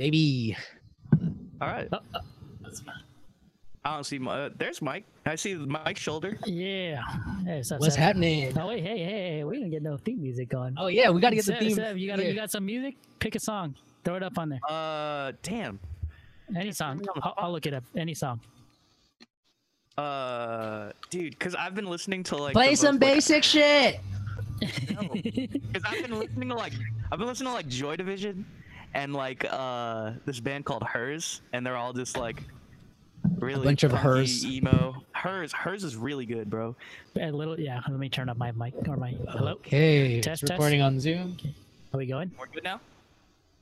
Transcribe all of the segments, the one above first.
baby. All right. Oh, oh, I don't see. My, uh, there's Mike. I see Mike's shoulder. yeah. Hey, what's What's Seth? happening? Oh wait, hey, hey, hey, we didn't get no theme music on. Oh yeah, we gotta get the theme. Seth, you got yeah. you got some music? Pick a song. Throw it up on there. Uh, damn. Any song. I'll, I'll look it up. Any song. Uh, dude, because I've been listening to like Play the some most, like, basic shit. Because I've been listening to like I've been listening to like Joy Division and like uh this band called Hers, and they're all just like really a bunch of Hers. emo. Hers, Hers is really good, bro. A little, yeah. Let me turn up my mic or my. Hello. Okay, Test, it's test. recording on Zoom. Are we going? We're good now.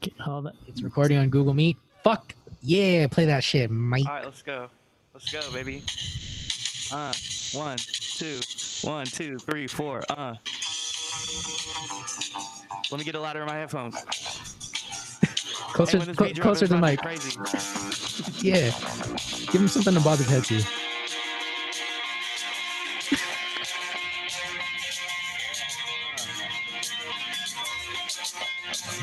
Okay, Hold on. It's recording on Google Meet. Fuck yeah, play that shit, Mike. All right, let's go. Let's go, baby. Uh, one, two, one, two, three, four. Uh. Let me get a louder in my headphones. Closer, Hey, when this clo- beat drops, closer it's to the mic. Crazy. Yeah, give him something to bob his head to.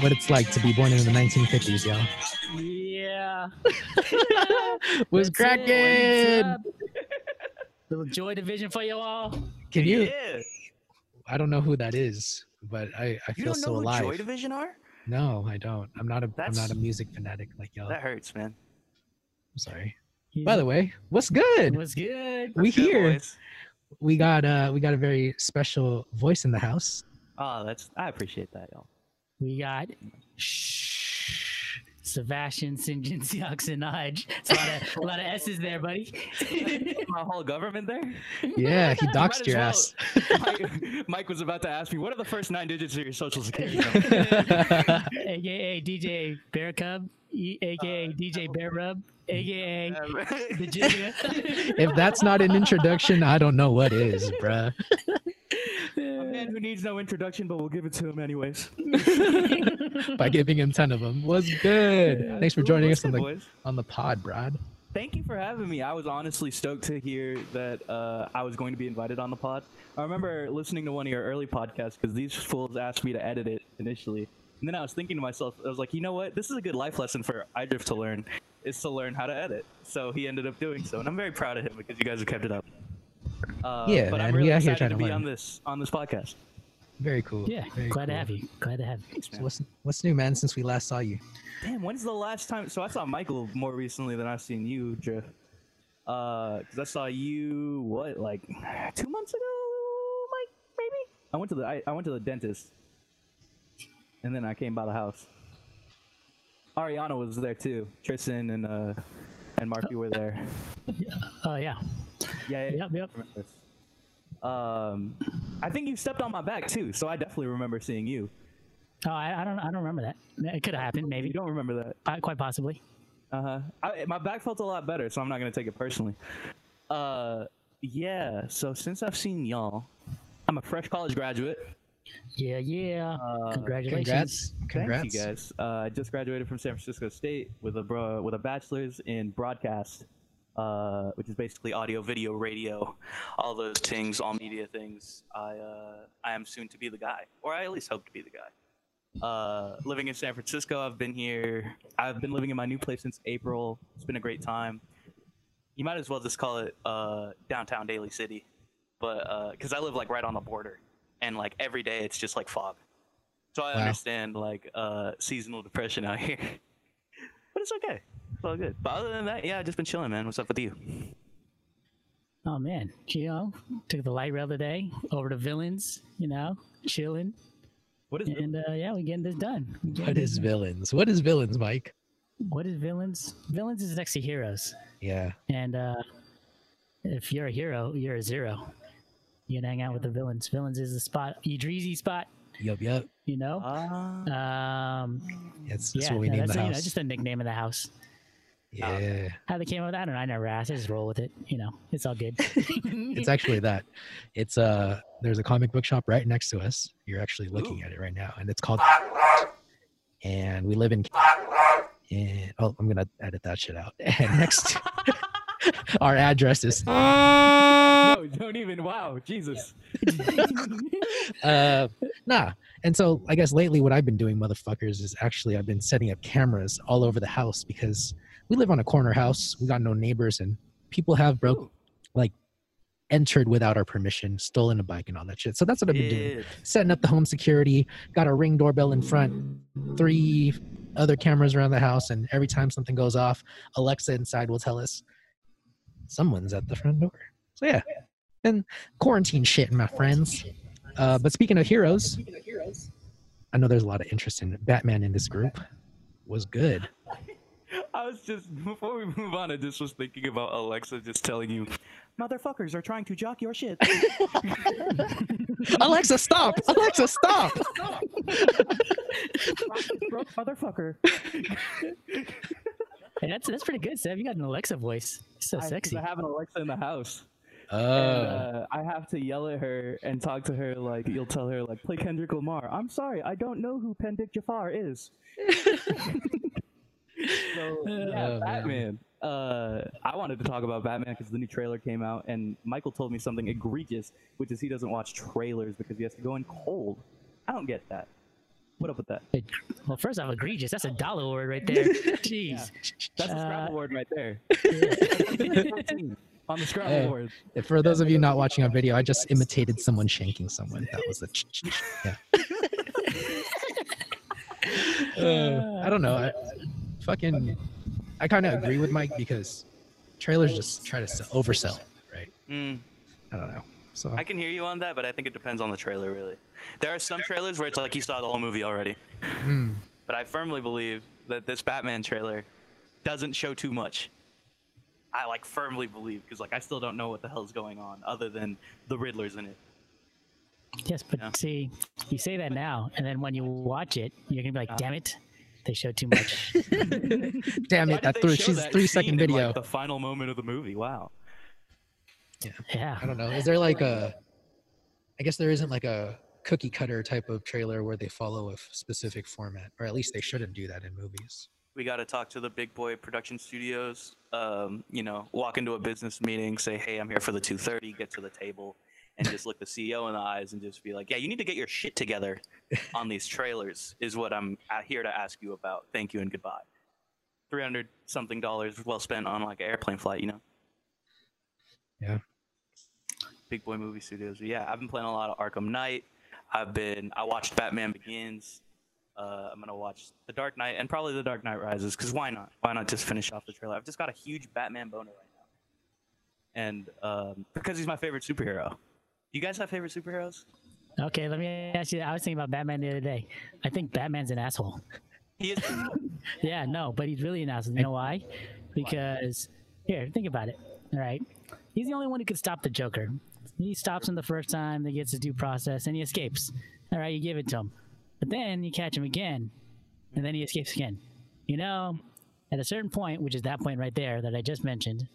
what it's like to be born in the 1950s, y'all. Yeah. Was That's cracking. Little Joy Division for you all. Can you? Yeah. I don't know who that is, but I, I You feel don't so know who alive. Joy Division are? No, I don't. I'm not a am not a music fanatic like y'all. That hurts, man. I'm sorry. By the way, what's good? What's good? We Good here. boys. We got uh we got a very special voice in the house. Oh, that's I appreciate that, y'all. We got shh, Sebastian St. John Sinaj. It's a lot of, a lot of S's there, buddy. My whole government there. Yeah, he Might doxed your well. ass. Mike, Mike was about to ask me, what are the first nine digits of your social security number? AKA DJ Bear Cub, e- AKA DJ Bear Rub, AKA the if that's not an introduction, I don't know what is, bruh. A man who needs no introduction, but we'll give it to him anyways. By giving him ten of them. Was good. Thanks for joining us on the boys? on the pod, Brad. Thank you for having me. I was honestly stoked to hear that uh, I was going to be invited on the pod. I remember listening to one of your early podcasts because these fools asked me to edit it initially. And then I was thinking to myself, I was like, you know what? This is a good life lesson for iDrift to learn, is to learn how to edit. So he ended up doing so, and I'm very proud of him because you guys have kept it up. Uh, Yeah, but man, I'm really out here excited to to be on this on this podcast. Very cool. Yeah, Very glad to have you. Glad to have you. Thanks, man. what's what's new, man? Since we last saw you. Damn, when's the last time? So I saw Michael more recently than I've seen you, Jeff. Uh, cause I saw you what, like two months ago, Mike? Maybe. I went to the I, I went to the dentist, and then I came by the house. Ariana was there too. Tristan and uh and Marky were there. Oh yeah. Yeah, yeah. Yep, yep. I remember this. Um, I think you stepped on my back too, so I definitely remember seeing you. Oh, I, I don't. I don't remember that. It could have happened, maybe. You don't remember that? Uh, quite possibly. Uh huh. My back felt a lot better, so I'm not gonna take it personally. Uh, yeah. So since I've seen y'all, I'm a fresh college graduate. Yeah, yeah. Uh, Congratulations. Congrats. Congrats. Thank you guys. Uh, I just graduated from San Francisco State with a bro- with a bachelor's in broadcast, uh, which is basically audio, video, radio, all those things, all media things. I uh, I am soon to be the guy, or I at least hope to be the guy. Uh, living in San Francisco, I've been here. I've been living in my new place since April. It's been a great time. You might as well just call it uh, downtown Daly City, but because I live like right on the border, and like every day it's just like fog. So I Wow. understand like uh, seasonal depression out here, but it's okay. It's all good. But other than that, yeah, I've just been chilling, man. What's up with you? Oh man, you know, took the light rail today over to Villains. You know, chilling, What is it? and uh, yeah, we getting this done. We getting What this is done. villains? What is villains, Mike? What is Villains? Villains is next to Heroes, Yeah. and uh, if you're a hero, you're a zero. You can hang out with the villains. Villains is the spot, Idrizi spot. Yup, yup. You know. Ah, Um, It's that's yeah, what we no, name that's the you know, just a nickname of the house. Yeah. How they came up with that, I don't know. I never asked. I just roll with it. You know, it's all good. It's actually that. It's uh there's a comic book shop right next to us. You're actually looking Ooh. at it right now, and it's called. And we live in. And oh, I'm gonna edit that shit out. And next, our address is. no, don't even. Wow, Jesus. Uh, nah, And so I guess lately what I've been doing, motherfuckers, is actually I've been setting up cameras all over the house because we live on a corner house. We got no neighbors and people have broke like entered without our permission, stolen a bike and all that shit. So that's what I've been doing. Setting up the home security, got a ring doorbell in front, three other cameras around the house, and every time something goes off, Alexa inside will tell us someone's at the front door. So yeah. And quarantine shit, my friends. Uh, but speaking of heroes, I know there's a lot of interest in Batman in this group. Was good. I was just before we move on, I just was thinking about Alexa just telling you, motherfuckers are trying to jock your shit. Alexa, stop! Alexa, stop! Broke motherfucker. Hey, that's that's pretty good, Seb. You got an Alexa voice. So I, 'cause sexy. I have an Alexa in the house. Oh, and, uh, I have to yell at her and talk to her like you'll tell her like play Kendrick Lamar. I'm sorry, I don't know who Pendick Jafar is. so yeah, Oh. Batman. Uh, I wanted to talk about Batman because the new trailer came out, and Michael told me something egregious, which is he doesn't watch trailers because he has to go in cold. I don't get that. What up with that? Well, first off, egregious. That's a dollar word right there. Jeez. That's a Uh, Scrabble word right there. On the Scrabble Hey. board. For those of you not watching on video, I just imitated someone shanking someone. That was the ch- ch- ch- yeah. Uh, I don't know. I, fucking, I kind of agree with Mike because trailers just try to sell, oversell, right? Mm. I don't know. So I can hear you on that, but I think it depends on the trailer, really. There are some trailers where it's like you saw the whole movie already. Hmm. But I firmly believe that this Batman trailer doesn't show too much. I like firmly believe because like I still don't know what the hell's going on other than the Riddler's in it. Yes, but Yeah. see, you say that now, and then when you watch it, you're gonna be like, "Damn it, they showed too much." damn Why it, did that three, she's that three scene in, video. like, the final moment of the movie. Wow. yeah. Yeah. I don't know. Is there like a? I guess there isn't like a cookie cutter type of trailer where they follow a specific format, or at least they shouldn't do that in movies. We got to talk to the big boy production studios. Um, you know, walk into a business meeting, say, "Hey, I'm here for the 2:30." Get to the table, and just look the CEO in the eyes and just be like, "Yeah, you need to get your shit together on these trailers." Is what I'm uh, here to ask you about. Thank you and goodbye. Three hundred something dollars well spent on like an airplane flight, you know. Yeah. Big boy movie studios. Yeah, I've been playing a lot of Arkham Knight. I've been. I watched Batman Begins. Uh, I'm gonna watch The Dark Knight and probably The Dark Knight Rises because why not? Why not just finish off the trailer? I've just got a huge Batman boner right now, and um, because he's my favorite superhero. You guys have favorite superheroes? Okay, let me ask you. I was thinking about Batman the other day. I think Batman's an asshole. He is. Yeah, no, but he's really an asshole. You know why? Because here, think about it. All right, he's the only one who could stop the Joker. He stops him the first time, he gets his due process, and he escapes. All right, you give it to him, but then you catch him again, and then he escapes again. You know, at a certain point, which is that point right there that I just mentioned,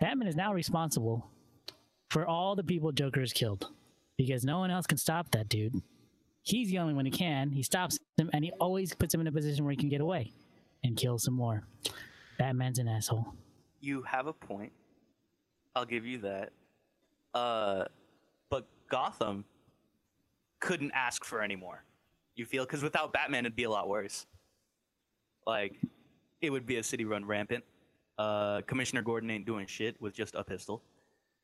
Batman is now responsible for all the people Joker has killed because no one else can stop that dude. He's the only one who can. He stops him, and he always puts him in a position where he can get away and kill some more. Batman's an asshole. you have a point. I'll give you that. Uh, but Gotham couldn't ask for any more. You feel? Because without Batman, it'd be a lot worse. Like, it would be a city run rampant. Uh, Commissioner Gordon ain't doing shit with just a pistol.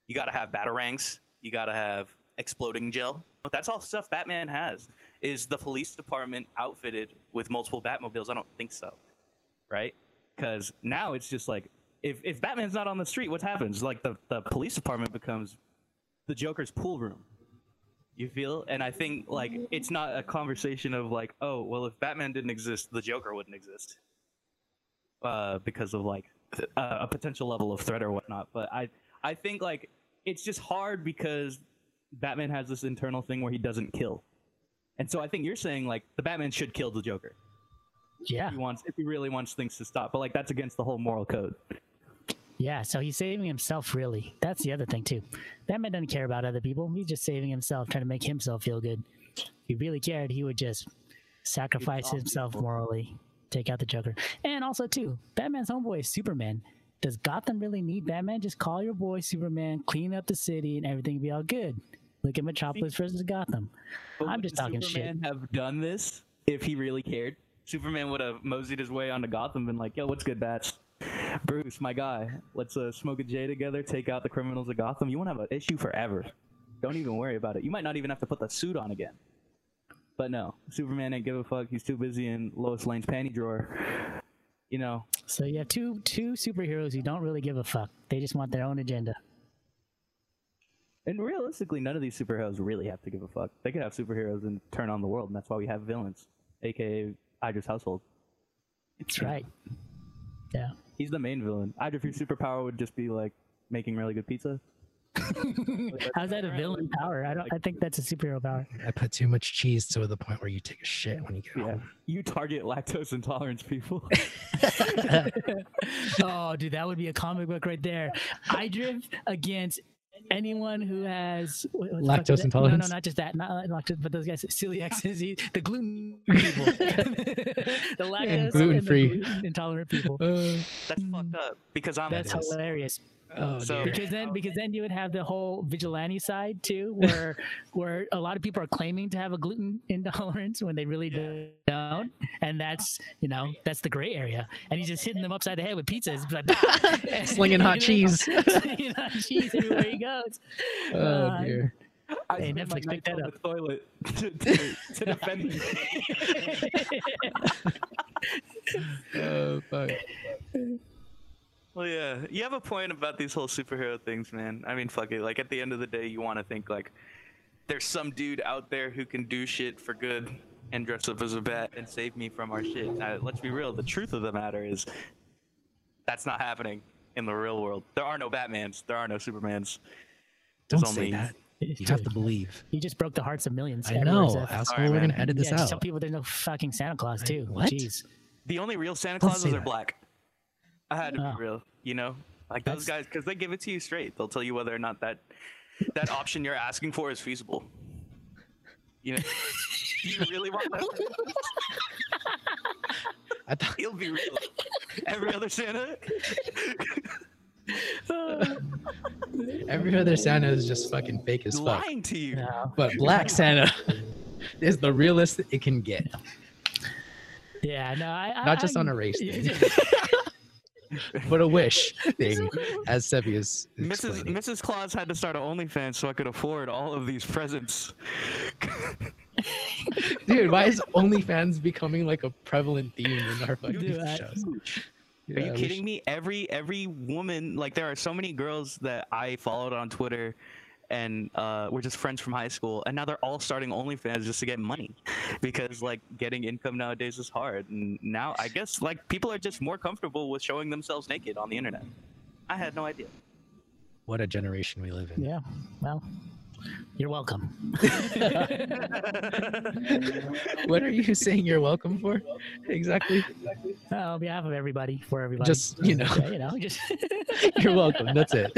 You gotta have batarangs. You gotta have exploding gel. But that's all stuff Batman has. Is the police department outfitted with multiple Batmobiles? I don't think so. Right? Because now it's just like if if Batman's not on the street, what happens? Like the the police department becomes the Joker's pool room. You feel? And I think like it's not a conversation of like, oh, well, if Batman didn't exist, the Joker wouldn't exist. Uh, because of like uh, a potential level of threat or whatnot. But I I think like it's just hard because Batman has this internal thing where he doesn't kill. And so I think you're saying like the Batman should kill the Joker Yeah, if he wants if he really wants things to stop. But like that's against the whole moral code. yeah. So he's saving himself, really. That's the other thing too. Batman doesn't care about other people. He's just saving himself, trying to make himself feel good. If he really cared, he would just sacrifice himself people. morally, take out the Joker. And also too, Batman's homeboy is Superman. Does Gotham really need Batman? Just call your boy Superman, clean up the city, and everything will be all good. Look at Metropolis versus Gotham. But I'm just talking shit. Superman have done this if he really cared? Superman would have moseyed his way onto Gotham and been like, "Yo, what's good, bats? Bruce, my guy, let's uh, smoke a J together, take out the criminals of Gotham. You won't have an issue forever. Don't even worry about it. You might not even have to put the suit on again." But no, Superman ain't give a fuck. He's too busy in Lois Lane's panty drawer. You know, So you have two two superheroes who don't really give a fuck. They just want their own agenda. and realistically, none of these superheroes really have to give a fuck. They could have superheroes and turn on the world, and that's why we have villains, aka Idra's household. That's right. Yeah. He's the main villain. Idra, if your superpower would just be like making really good pizza. How's that a villain power? I don't. I think that's a superhero power. I put too much cheese to the point where you take a shit when you get Yeah, home. you target lactose intolerance people. oh, dude, that would be a comic book right there. Idriv against anyone who has what- what the fuck is Lactose intolerance? No, no, not just that. Not lactose, but those guys, celiac disease, the gluten people, the lactose and gluten-free. gluten intolerant people. Uh, That's fucked up because I'm That's hilarious. Oh, So- dear. Because then, because then you would have the whole vigilante side too, where where a lot of people are claiming to have a gluten intolerance when they really don't, and that's you know that's the gray area, and he's just hitting them upside the head with pizzas, It's like, Slinging hot cheese. slinging hot cheese everywhere he goes. Oh Uh, dear. I Hey, spent Netflix, pick that on up. the toilet to, to, to defend him. Oh fuck. Well, yeah, you have a point about these whole superhero things, man. I mean, fuck it. Like at the end of the day, you want to think like there's some dude out there who can do shit for good and dress up as a bat and save me from our shit. Uh, let's be real. The truth of the matter is that's not happening in the real world. There are no Batmans. There are no Supermans. Don't There's say that. You have to believe. You just broke the hearts of millions. I know. Seth. Asshole, Sorry, we're gonna edit this yeah, just out. tell people there's no fucking Santa Claus too. what? Jeez. The only real Santa Don't Clauses are that. black. I had to Oh. be real, you know, like those That's- guys because they give it to you straight. They'll tell you whether or not that that option you're asking for is feasible. You know, you really want that? I thought He'll be real. Every other Santa. every other Santa is just fucking fake as fuck. lying to you. No. But Black Santa is the realest it can get. Yeah, no, I, I Not just I, on a race thing, but a wish thing, as Sebi is Mrs. explaining. Mrs. Claus had to start an OnlyFans so I could afford all of these presents. Dude, why is OnlyFans becoming like a prevalent theme in our fucking Dude, I- shows? Are you kidding me? Every every woman, like there are so many girls that I followed on Twitter, and uh, we're just friends from high school, and now they're all starting OnlyFans just to get money, because like getting income nowadays is hard, and now I guess like people are just more comfortable with showing themselves naked on the internet. I had no idea. What a generation we live in. Yeah, well, you're welcome. What are you saying you're welcome for? Exactly. Uh, on behalf of everybody, for everybody. Just, you know. Yeah, you know, just You're welcome. That's it.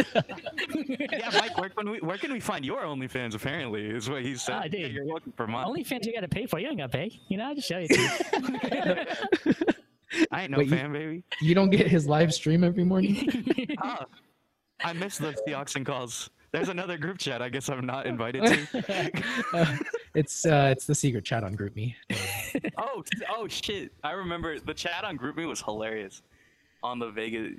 yeah, Mike, where can we where can we find your OnlyFans? Apparently, is what he said. Ah, Yeah, you're looking for mine. OnlyFans you got to pay for. You ain't got to pay. You know, I'll just show you. I ain't no Wait, you- fan, baby. You don't get his live stream every morning? Ah, I miss the Theoxin calls. There's another group chat. I guess I'm not invited to. Uh, it's uh, it's the secret chat on GroupMe. oh, oh shit! I remember the chat on GroupMe was hilarious. On the Vegas,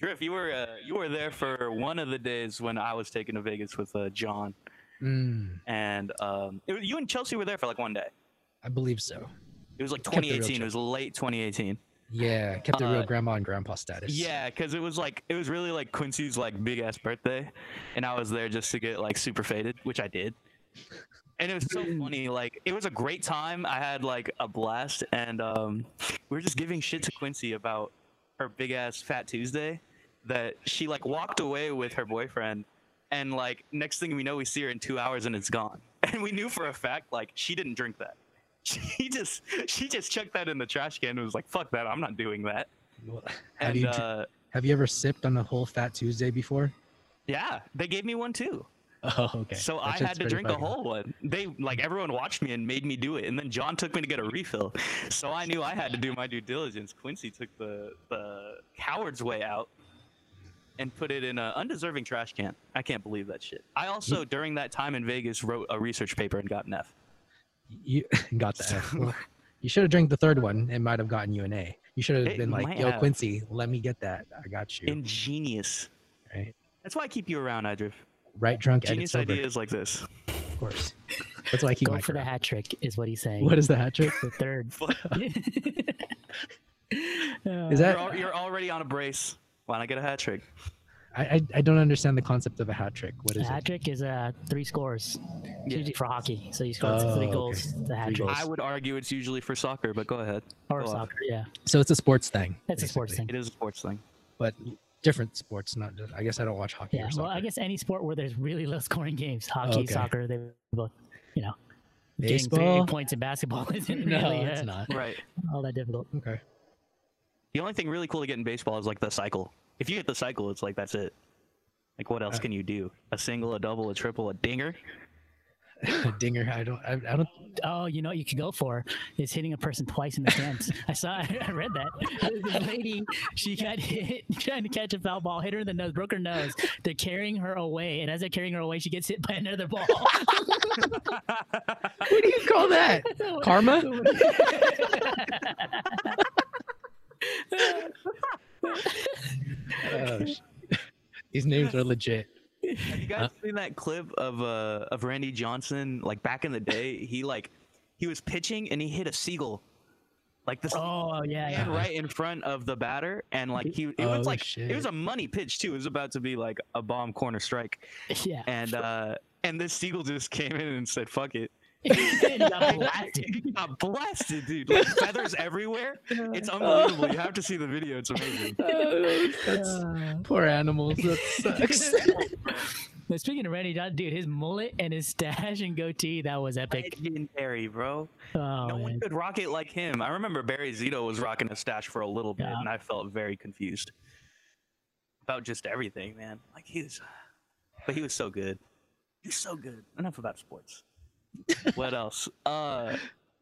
Drift, you were uh, you were there for one of the days when I was taken to Vegas with uh, John, Mm, and um, it you and Chelsea were there for like one day. I believe so. It was like Kept it real 2018. It was late 2018. Yeah, kept it real Uh, grandma and grandpa status. Yeah, because it was like it was really like Quincy's like big ass birthday, and I was there just to get like super faded, which I did. And it was so funny. Like it was a great time. I had like a blast, and um, we were just giving shit to Quincy about her big ass Fat Tuesday that she like walked away with her boyfriend, and like next thing we know, we see her in two hours and it's gone. And we knew for a fact like she didn't drink that. She just she just chucked that in the trash can and was like, "Fuck that! I'm not doing that." Have And you uh, have you ever sipped on a whole Fat Tuesday before? Yeah, they gave me one too. Oh, okay. So That I had to drink a whole one. They like everyone watched me and made me do it, and then John took me to get a refill. So I knew I had to do my due diligence. Quincy took the the coward's way out, and put it in an undeserving trash can. I can't believe that shit. I also during that time in Vegas wrote a research paper and got an F. You got the F. You should have drank the third one. It might have gotten you an A. You should have It been like, "Yo, have. Quincy, let me get that. I got you." Ingenious. right, That's why I keep you around, Idriff. right, drunk, edit Genius sober. ideas like this. Of course. That's why I keep Go my for the hat trick, is what he's saying. What is the hat trick? the third? Fuck. Is You're, that? al- you're already on a brace. Why not get a hat trick? I, I I don't understand the concept of a hat trick. What A hat it? trick is uh, three scores. It's Yeah. Usually for hockey. So you score Oh, three okay. goals. The hat Three trick. goals. I would argue it's usually for soccer, but go ahead. Or Go off. soccer, yeah. So it's a sports thing. It's a sports thing. It is a sports thing. but different sports. Not just. I guess I don't watch hockey Yeah. or Well, soccer. I guess any sport where there's really low scoring games, hockey, Okay. soccer, they both, you know, getting three Baseball? points in basketball isn't no, really it's uh, not. Right. all that difficult. Okay. The only thing really cool to get in baseball is like the cycle. If you hit the cycle, it's like that's it. Like what else Uh, can you do? A single, a double, a triple, a dinger? A dinger. I don't. I, I don't. Oh, you know what you could go for is hitting a person twice in the stance. I saw, I read that. This lady, she got hit trying to catch a foul ball, hit her in the nose, broke her nose. They're carrying her away, and as they're carrying her away, she gets hit by another ball. What do you call that? Karma? Oh, These names are legit. Have you guys seen that clip of uh of Randy Johnson? Like back in the day, he like he was pitching and he hit a seagull. Like this oh yeah, yeah. right in front of the batter and like he it Oh, was like it was a money pitch too. It was about to be like a bomb corner strike. yeah. And uh and this seagull just came in and said, fuck it. He got blasted. He got blasted, dude. Like feathers everywhere. It's unbelievable. You have to see the video. It's amazing. That's Uh, poor animals. That sucks. but speaking of Randy Johnson, dude, his mullet and his stash and goatee, that was epic. Legendary, bro. Oh, no one could rock it like him. I remember Barry Zito was rocking a stash for a little bit, Yeah. and I felt very confused about just everything, man. Like he was, but he was so good. He's so good. Enough about sports. What else? Uh,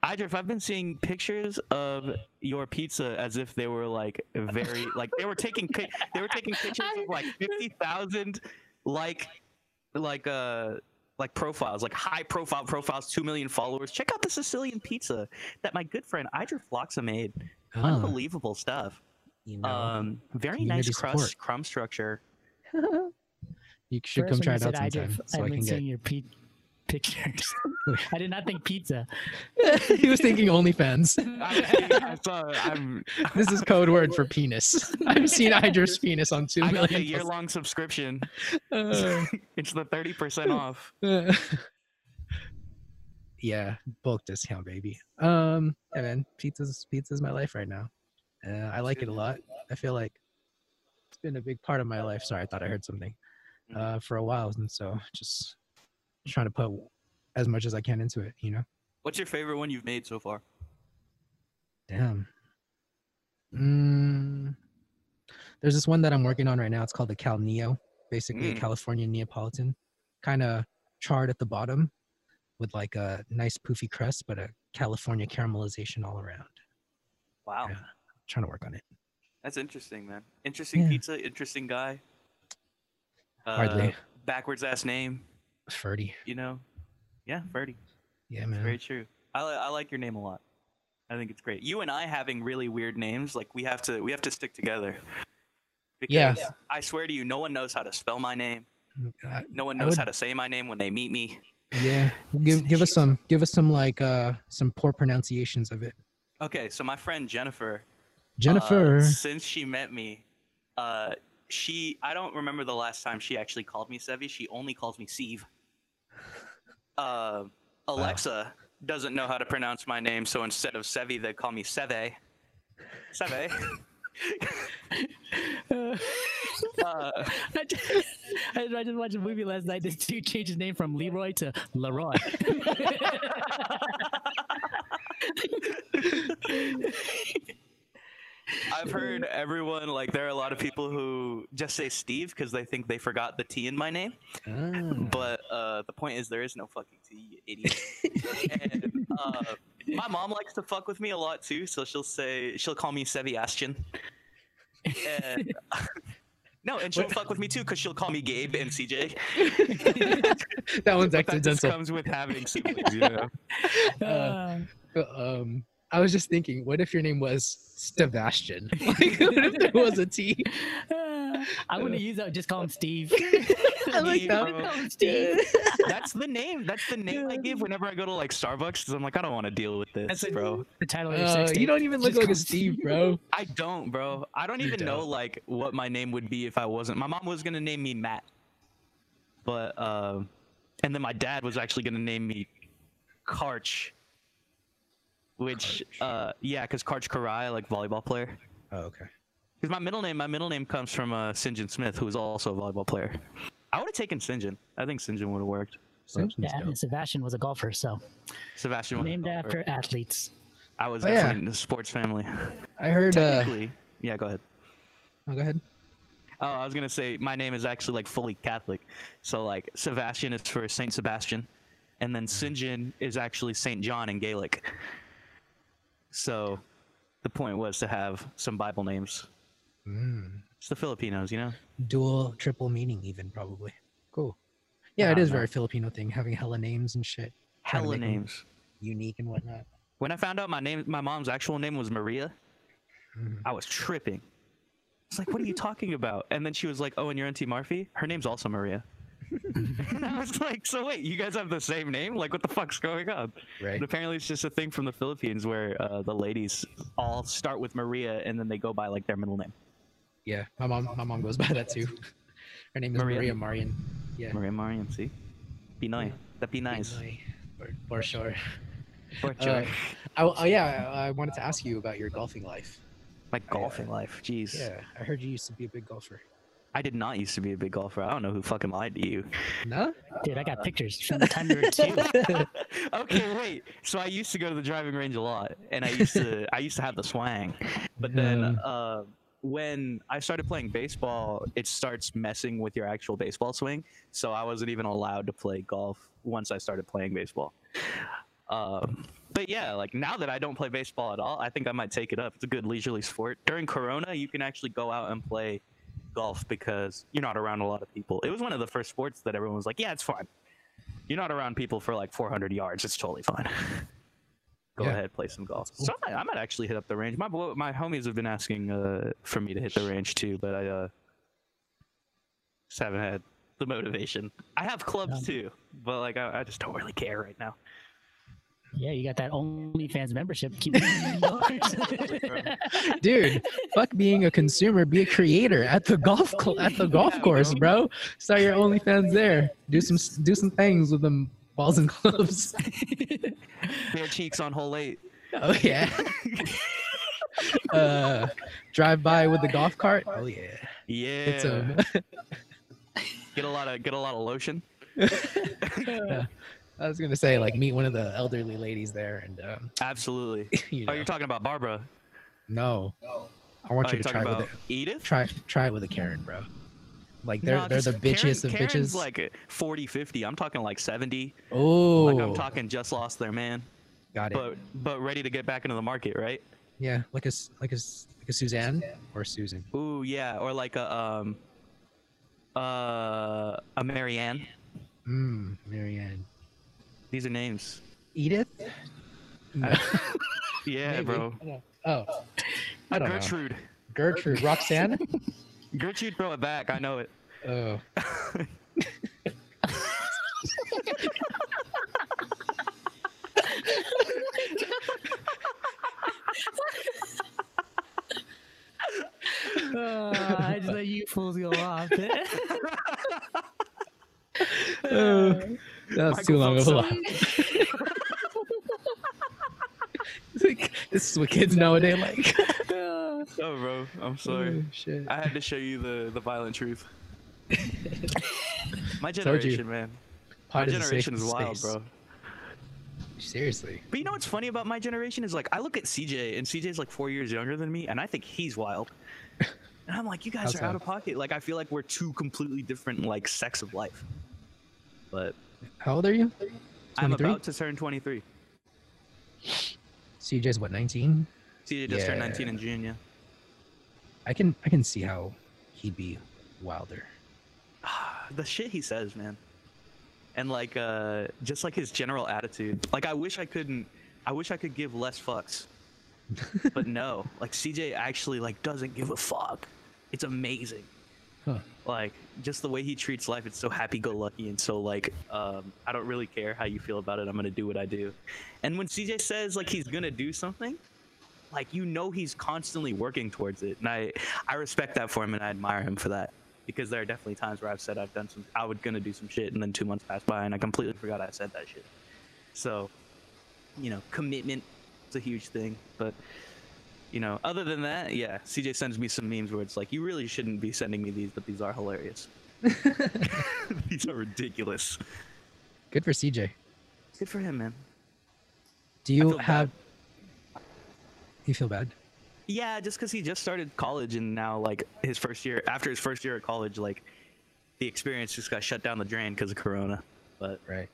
Idriff, I've been seeing pictures of your pizza as if they were like very like they were taking pic- they were taking pictures of like fifty thousand like like uh like profiles like high profile profiles two million followers check out the sicilian pizza that my good friend idriff Floxa made Oh, unbelievable stuff you know, um very nice crust support. crumb structure you should First come try you it out sometime so I've I been can seeing get. your pe- pictures. I did not think pizza. he was thinking OnlyFans. I, I saw i'm This is code word for penis. I've seen Idris penis on two i got million. the year-long subscription Uh, it's the 30% off uh, yeah, bulk discount, baby. Um, yeah, man, pizza's pizza's my life right now. Uh, I like it a lot. I feel like it's been a big part of my life. Sorry, I thought I heard something. Uh, for a while, and so just trying to put as much as I can into it. You know. what's your favorite one you've made so far Damn. Mm, there's this one that I'm working on right now. It's called the Cal Neo, basically a Mm. California Neapolitan, kind of charred at the bottom, with like a nice poofy crust, but a California caramelization all around. wow Yeah. Trying to work on it. That's interesting, man. Interesting Yeah. pizza, interesting guy. Uh, Hardly. Backwards ass name, Ferdy. you know? Yeah, Ferdy. Yeah, man. Very true. I, I like your name a lot. I think it's great. You and I having really weird names, like we have to we have to stick together. Because Yeah. I swear to you, no one knows how to spell my name. Uh, No one knows would- how to say my name when they meet me. yeah. Give give us some give us some like uh some poor pronunciations of it. Okay, so my friend Jennifer, uh, Jennifer. since she met me, uh, she I don't remember the last time she actually called me Sevi. She only calls me Steve. Uh, Alexa doesn't know how to pronounce my name, so instead of Sevi, they call me Seve. Seve. uh, I just, I just watched a movie last night. This dude changed his name from Leroy to Leroy. I've heard everyone like there are a lot of people who just say Steve because they think they forgot the T in my name. Ah. But uh, the point is, there is no fucking T, you idiot. and, uh, my mom likes to fuck with me a lot too, so she'll say she'll call me Sebastian. And No, and she'll fuck with me too because she'll call me Gabe and CJ. that one's But that just accidental. comes with having siblings, you know? Uh, um, I was just thinking, what if your name was Sebastian? Like, what if there was a T? I wouldn't use that. Just call him Steve. I like that. bro. Call him Steve. That's the name. That's the name I give whenever I go to like Starbucks. Because I'm like, I don't want to deal with this, That's like bro. the title of your Uh, you don't even look Just like a him Steve, bro. I don't, bro. I don't You even know don't. like what my name would be if I wasn't. My mom was gonna name me Matt, but um, and then my dad was actually gonna name me Karch, which uh, yeah, because Karch Kiraly, like volleyball player. Oh, okay. Because my middle name, my middle name comes from uh, St. John Smith, who is also a volleyball player. I would have taken St. John. I think St. John would have worked. Simpsons Yeah, dope. and Sebastian was a golfer, so Sebastian. was named after athletes. I was Oh, yeah. in the sports family. I heard. Uh, Technically, yeah. Go ahead. oh, go ahead. Oh, I was gonna say my name is actually like fully Catholic, so like Sebastian is for Saint Sebastian, and then Sinjin is actually Saint John in Gaelic. So, the point was to have some Bible names. Mm. It's the Filipinos, you know. Dual, triple meaning, even probably. Cool. Yeah, it Nah, is very Filipino thing, having hella names and shit. Hella names. Unique and whatnot. When I found out my name, my mom's actual name was Maria, Mhm. I was tripping. It's like, what are you talking about? And then she was like, "Oh, and your auntie Marfi, her name's also Maria." And I was like, "So wait, you guys have the same name? Like, what the fuck's going on?" Right. And apparently, it's just a thing from the Philippines where uh, the ladies all start with Maria and then they go by like their middle name. Yeah, my mom. My mom goes by that too. Her name is Maria? Maria, Marian. Yeah. Maria Marian, see? Nice. That'd be nice. For, for sure. For Uh, sure. I, oh yeah, I, I wanted to ask you about your golfing life. My golfing life. Jeez. Yeah, I heard you used to be a big golfer. I did not used to be a big golfer. I don't know who fucking lied to you. No? Dude, I got pictures from the time you were two. okay, wait. So I used to go to the driving range a lot, and I used to I used to have the swang. But then uh, when I started playing baseball, it starts messing with your actual baseball swing. So I wasn't even allowed to play golf once I started playing baseball. Um, but yeah, like now that I don't play baseball at all, I think I might take it up. It's a good leisurely sport. During Corona, you can actually go out and play golf because you're not around a lot of people. It was one of the first sports that everyone was like, "Yeah, it's fine." You're not around people for like 400 yards. It's totally fine. Go Yeah. ahead, play some golf. So I, I might actually hit up the range. My my homies have been asking uh, for me to hit the range too, but I uh, just haven't had the motivation. I have clubs too, but like I, I just don't really care right now. Yeah, you got that OnlyFans membership. Keep. Dude, fuck being a consumer, be a creator at the golf cl- at the golf course, bro. bro. Start your OnlyFans there. Do some do some things with them balls and clubs. Bare cheeks on hole eight. Oh yeah. uh, drive by with the golf cart. Oh yeah. Yeah. It's um, get a lot of get a lot of lotion. I was gonna say like meet one of the elderly ladies there and um, Absolutely. you Oh, know, you're talking about Barbara. no. I want Oh, you to try with it. Edith. Try try it with a Karen, bro. Like they're Nah, they're the bitchiest Karen, of Karen's bitches. like 40, 50. I'm talking like 70. oh, Like I'm talking just lost their man, got it. but but ready to get back into the market, right? yeah, like a like a like a Suzanne or Susan. Ooh, yeah, or like a um uh a Marianne. Mm, Marianne. These are names. Edith. No. Yeah, Maybe. bro. Oh, I don't know. Gertrude. Gertrude. Roxanne. Gertrude, throw it back. I know it. oh. Uh, I just let you fools go off. Oh, that's too long of a Microphone laugh. Like, this is what kids nowadays like. Oh, bro. I'm oh, sorry. Oh, shit. I had to show you the the violent truth. My generation, man. My Pod is a safe generation is wild, space. bro. Seriously. But you know what's funny about my generation is like I look at CJ and CJ's like four years younger than me, and I think he's wild. And I'm like, you guys How are out of pocket. Like I feel like we're two completely different like sects of life. But How old are you? I'm 23? about to turn 23. CJ's what, 19? CJ just turned 19 in June, yeah. I can I can see how he'd be Wilder. the shit he says, man. And like uh just like his general attitude. Like I wish I couldn't I wish I could give less fucks. but no, like CJ actually like doesn't give a fuck. It's amazing. Huh. Like just the way he treats life, it's so happy-go-lucky and so like um, I don't really care how you feel about it. I'm gonna do what I do. And when CJ says like he's gonna do something, like you know he's constantly working towards it, and I I respect that for him and I admire him for that because there are definitely times where I've said I've done some I was gonna do some shit and then two months passed by and I completely forgot I said that shit. So, you know, commitment is a huge thing, but you know, other than that, yeah, CJ sends me some memes where it's like, you really shouldn't be sending me these, but these are hilarious. these are ridiculous. Good for CJ. Good for him, man. Do you feel bad. have? You feel bad? Yeah, just because he just started college and now, like, his first year, after his first year at college, like, the experience just got shut down the drain because of Corona. But, Right.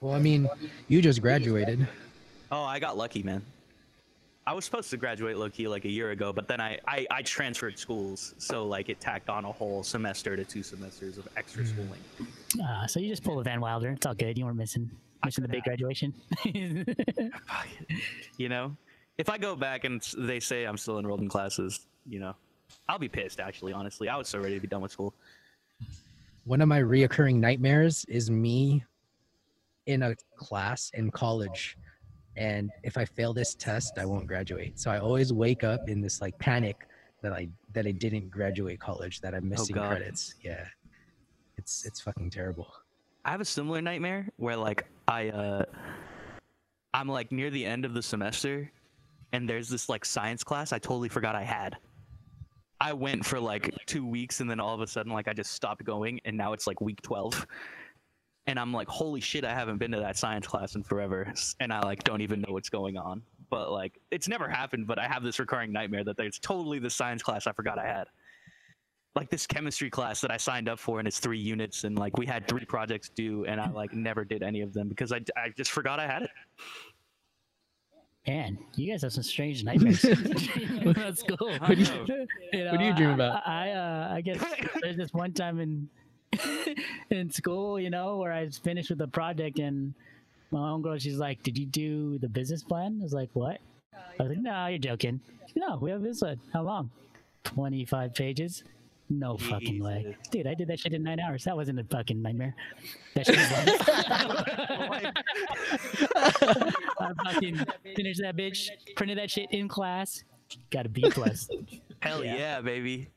Well, I mean, you just graduated. oh, I got lucky, man. I was supposed to graduate low key like a year ago, but then I, I, I transferred schools. So, like, it tacked on a whole semester to two semesters of extra schooling. Uh, so you just pulled a Van Wilder. It's all good. You weren't missing missing the big graduation. You know if i go back and they say i'm still enrolled in classes you know i'll be pissed actually honestly i was so ready to be done with school One of my reoccurring nightmares is me in a class in college, and if I fail this test, I won't graduate. So I always wake up in this like panic that I that I didn't graduate college, that I'm missing God. credits. Yeah, it's it's fucking terrible. i have a similar nightmare where like i uh i'm like near the end of the semester and there's this like science class i totally forgot i had i went for like two weeks and then all of a sudden like i just stopped going and now it's like week 12 and i'm like holy shit i haven't been to that science class in forever and i like don't even know what's going on but like it's never happened but i have this recurring nightmare that there's totally the science class i forgot i had like this chemistry class that i signed up for and it's three units and like we had three projects due and i like never did any of them because i, I just forgot i had it Man, you guys have some strange nightmares. That's cool. What do you- know, what do you dream I- about? I, uh, I guess there's this one time in in school, you know, where I was finished with the project and my homegirl, she's like, "Did you do the business plan?" I was like, "What?" I was like, "No, you're joking." No, we have this one. How long? Twenty-five pages. No fucking way, dude! I did that shit in nine hours. That wasn't a fucking nightmare. That shit was I fucking finished that bitch, printed that shit in class, got a B plus. hell Yeah. yeah. baby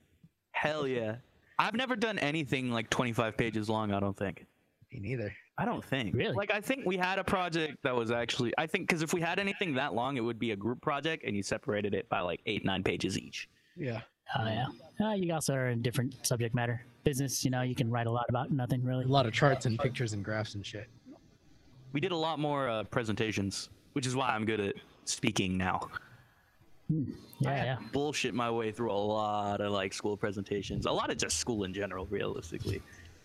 hell yeah i've never done anything like 25 pages long i don't think Me neither. I don't think. Really? Like, I think we had a project that was actually, I think, because if we had anything that long, it would be a group project and you separated it by like eight, nine pages each. Yeah. Oh yeah. Uh, you also are in different subject matter. Business, you know, you can write a lot about nothing really. A lot of charts and pictures and graphs and shit. We did a lot more uh, presentations, which is why I'm good at speaking now. Yeah, yeah. Bullshit my way through a lot of like school presentations, a lot of just school in general, realistically.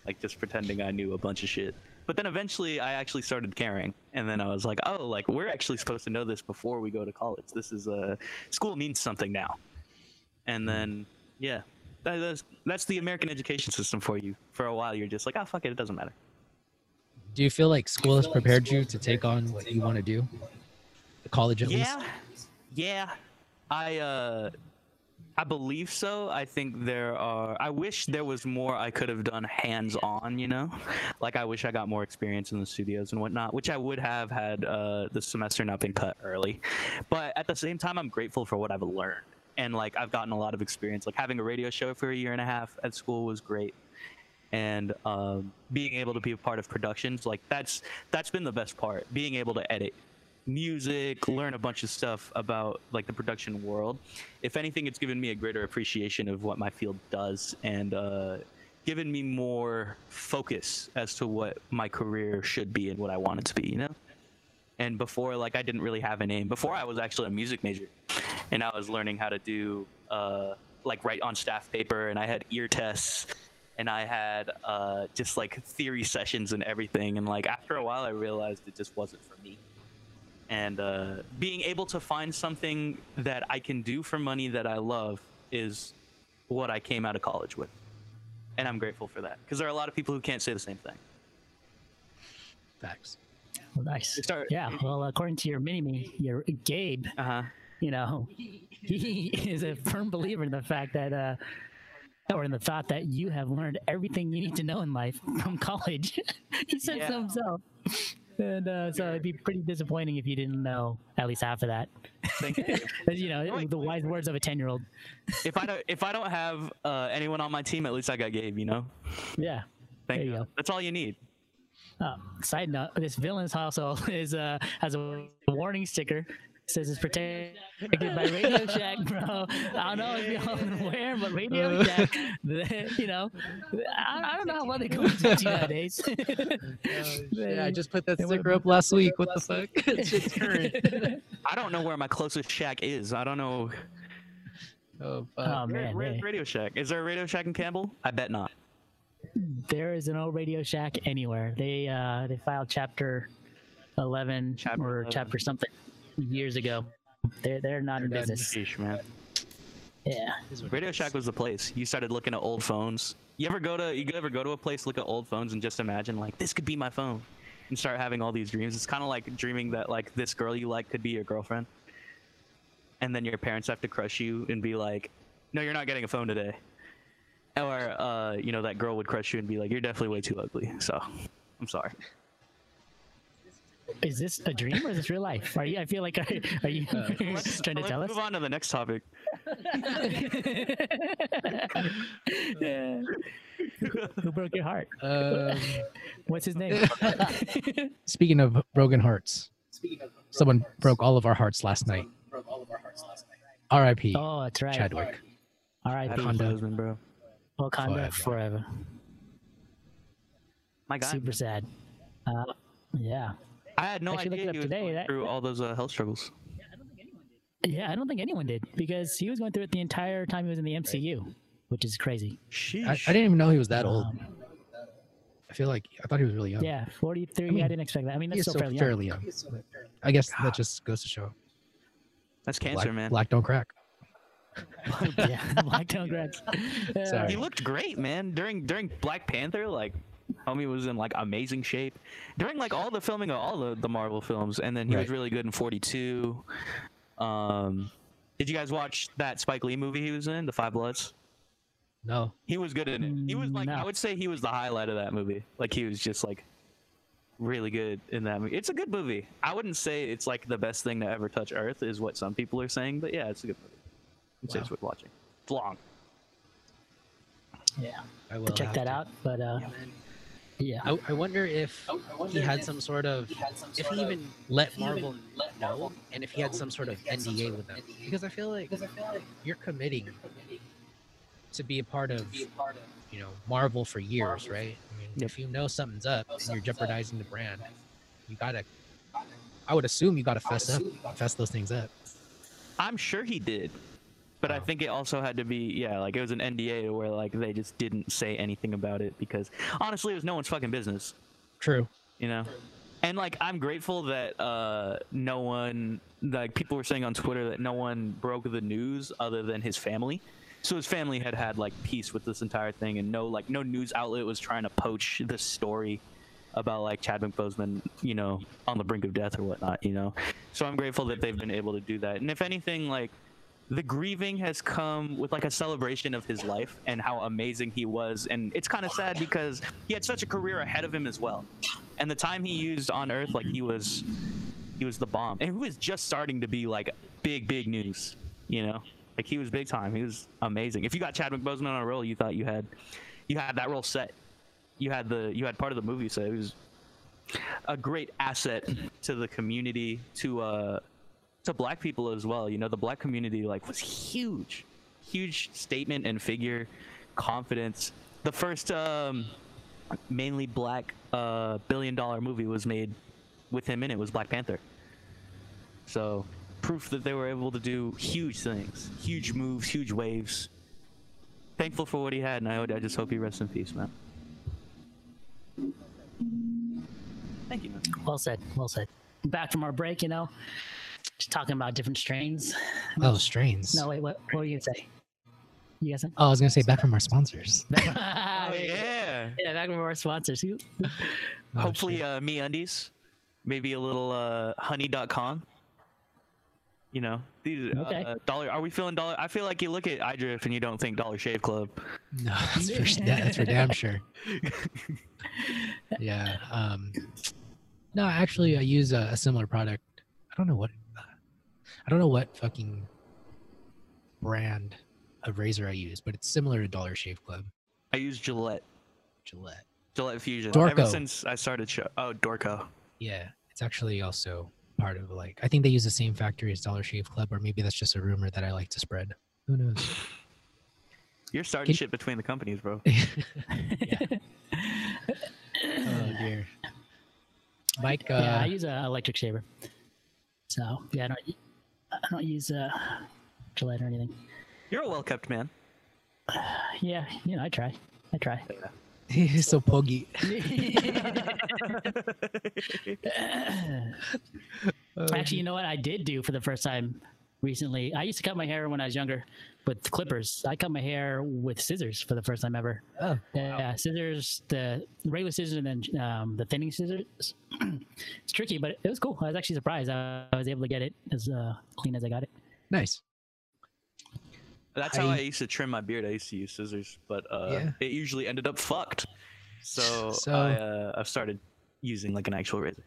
Like just pretending I knew a bunch of shit. But then eventually I actually started caring. And then I was like, oh, like we're actually supposed to know this before we go to college. This is uh, school means something now. And then, yeah, that, that's, that's the American education system for you. For a while, you're just like, oh, fuck it, it doesn't matter. Do you feel like school has prepared you to take on what you want to do? The college, at yeah least. Yeah, yeah i uh i believe so. I think there are i wish there was more i could have done hands on you know? Like i wish i got more experience in the studios and whatnot which i would have had uh the semester not been cut early. But at the same time i'm grateful for what i've learned. And like i've gotten a lot of experience. Like having a radio show for a year and a half at school was great. And um, being able to be a part of productions like that's that's been the best part being able to edit music learn a bunch of stuff about like the production world. If anything it's given me a greater appreciation of what my field does and uh, given me more focus as to what my career should be and what i want it to be you know? And before like i didn't really have a name. Before i was actually a music major and i was learning how to do uh, like write on staff paper and i had ear tests and i had uh, just like theory sessions and everything. And like after a while i realized it just wasn't for me and uh, being able to find something that i can do for money that i love is what i came out of college with and I'm grateful for that because there are a lot of people who can't say the same thing. Facts. Well, nice. Start- Yeah. Well, according to your mini me, your Gabe, Uh huh. you know, he is a firm believer in the fact that, uh, or in the thought that you have learned everything you need to know in life from college. he said Yeah. so himself. And uh, so it'd be pretty disappointing if you didn't know at least half of that. Thank you. You know, the wise words of a 10 year old. if I don't if I don't have uh, anyone on my team, at least I got Gabe. You know. Yeah. Thank you go. That's all you need. Uh, side note: This villain's household is uh, has a warning sticker. Says it's protected by Radio Shack, bro. I don't know if y'all are aware, but Radio Shack, you know, I, I don't know how well they go into nowadays. Yeah, I just put that sticker up last week. What the fuck? It's just current. I don't know where my closest shack is. I don't know. Oh, Oh fuck. Where- man, where's hey. Radio Shack? Is there a Radio Shack in Campbell? I bet not. there is an old Radio Shack anywhere. They uh, they filed Chapter Eleven Chapter or 11. Chapter something years ago. They're they're not in They're done. business. Sheesh, man. Yeah. Radio Shack was the place. You started looking at old phones. You ever go to you ever go to a place, look at old phones, and just imagine like this could be my phone, and start having all these dreams. It's kind of like dreaming that like this girl you like could be your girlfriend, and then your parents have to crush you and be like, "No, you're not getting a phone today," or uh, you know that girl would crush you and be like, "You're definitely way too ugly." So, I'm sorry. Is this a dream or is this real life? Are you? I feel like are, are you trying to tell us? move on to the next topic. Who broke your heart? Um, What's his name? speaking of broken hearts, someone broke all of our hearts last night. R.I.P. oh, that's right. Chadwick. All right, Chadwick bro. Wakanda Forever. forever. My God. Super sad. Uh, yeah, I had no Actually idea he was today, going that- through all those uh, health struggles. yeah. I don't think anyone did because he was going through it the entire time he was in the MCU, which is crazy. Sheesh. I, I didn't even know he was that old. Um, I feel like I thought he was really young. yeah, 43. I, mean, didn't expect that. I mean, that's He's still so fairly, fairly young. I guess that just goes to show That's cancer, black, man. black don't crack. yeah, Black Town Grads. Uh, Sorry. He looked great, man. During during Black Panther, like homie was in like amazing shape. During like all the filming of all the, the Marvel films, and then he was really good in 42. Um, did you guys watch that Spike Lee movie he was in, The Five Bloods? No. He was good in it. He was like I would say he was the highlight of that movie. Like he was just like really good in that movie. It's a good movie. I wouldn't say it's like the best thing to ever touch Earth, is what some people are saying, but yeah, it's a good movie. It's, it's Wow. worth watching. It's long. yeah, I will check that to. out. But uh, yeah, I, I wonder if oh, he had some sort of, if he even let Marvel know, and if he had some sort of NDA with them, because I feel like you're committing to be a part of, you know, Marvel for years, right? I mean, if you know something's up and you're jeopardizing the brand, you gotta. I would assume you gotta fess up, fess those things up. I'm sure he did. But I think it also had to be, yeah, like it was an NDA where like they just didn't say anything about it because honestly, it was no one's fucking business, True. you know. And like I'm grateful that uh, no one, like people were saying on Twitter that no one broke the news other than his family. So his family had had like peace with this entire thing, and no like no news outlet was trying to poach this story about like Chadwick Boseman, you know, on the brink of death or whatnot, you know. So I'm grateful that they've been able to do that. And if anything, like the grieving has come with like a celebration of his life and how amazing he was. And it's kind of sad because he had such a career ahead of him as well. And the time he used on Earth, like he was, he was the bomb, and he was just starting to be like big, big news, you know. Like he was big time. He was amazing. If you got Chadwick Boseman on a role, you thought you had, you had that role set. You had the you had part of the movie set. It was a great asset to the community, to uh, to black people as well. You know, the black community like was huge, huge statement and figure, confidence. The first um, mainly black uh, billion dollar movie was made with him in it was Black Panther. So proof that they were able to do huge things, huge moves, huge waves. Thankful for what he had, and I, I just hope he rests in peace, man. Thank you, man. well said. Well said. Back from our break, you know, just talking about different strains. Oh, strains. No, wait, what, what were you gonna say? You guys? Oh, I was gonna say back from our sponsors. Oh, yeah. yeah. yeah, back from our sponsors. Who- Oh, Hopefully, shit. uh, MeUndies, maybe a little uh, honey.com. You know, these Okay. uh, dollar. Are we feeling dollar? I feel like you look at iDrift and you don't think Dollar Shave Club. No, that's for, sh- that's for damn sure. yeah. Um, no, actually, I use a, a similar product. I don't know what. I don't know what fucking brand of razor I use, but it's similar to Dollar Shave Club, I use Gillette, Gillette. Gillette Fusion. Dorco. Ever since I started show. Oh, Dorco. Yeah, it's actually also part of like I think they use the same factory as Dollar Shave Club, or maybe that's just a rumor that I like to spread. Who knows? You're starting Can- shit between the companies, bro. Oh dear. Mike, uh, yeah, I use an electric shaver. So yeah, I don't. I don't use uh, Gillette or anything. You're a well kept man. Yeah, you know, I try. I try. he's so poggy. Actually, you know what I did do for the first time recently? I used to cut my hair when I was younger with clippers. I cut my hair with scissors for the first time ever. Oh, Yeah, scissors, the regular scissors and then um, the thinning scissors. it's tricky, but it was cool. I was actually surprised. I, I was able to get it as uh, clean as I got it. nice. That's how I- I used to trim my beard. I used to use scissors, but uh, Yeah. it usually ended up fucked. So, So- I, uh, I've started using like an actual razor.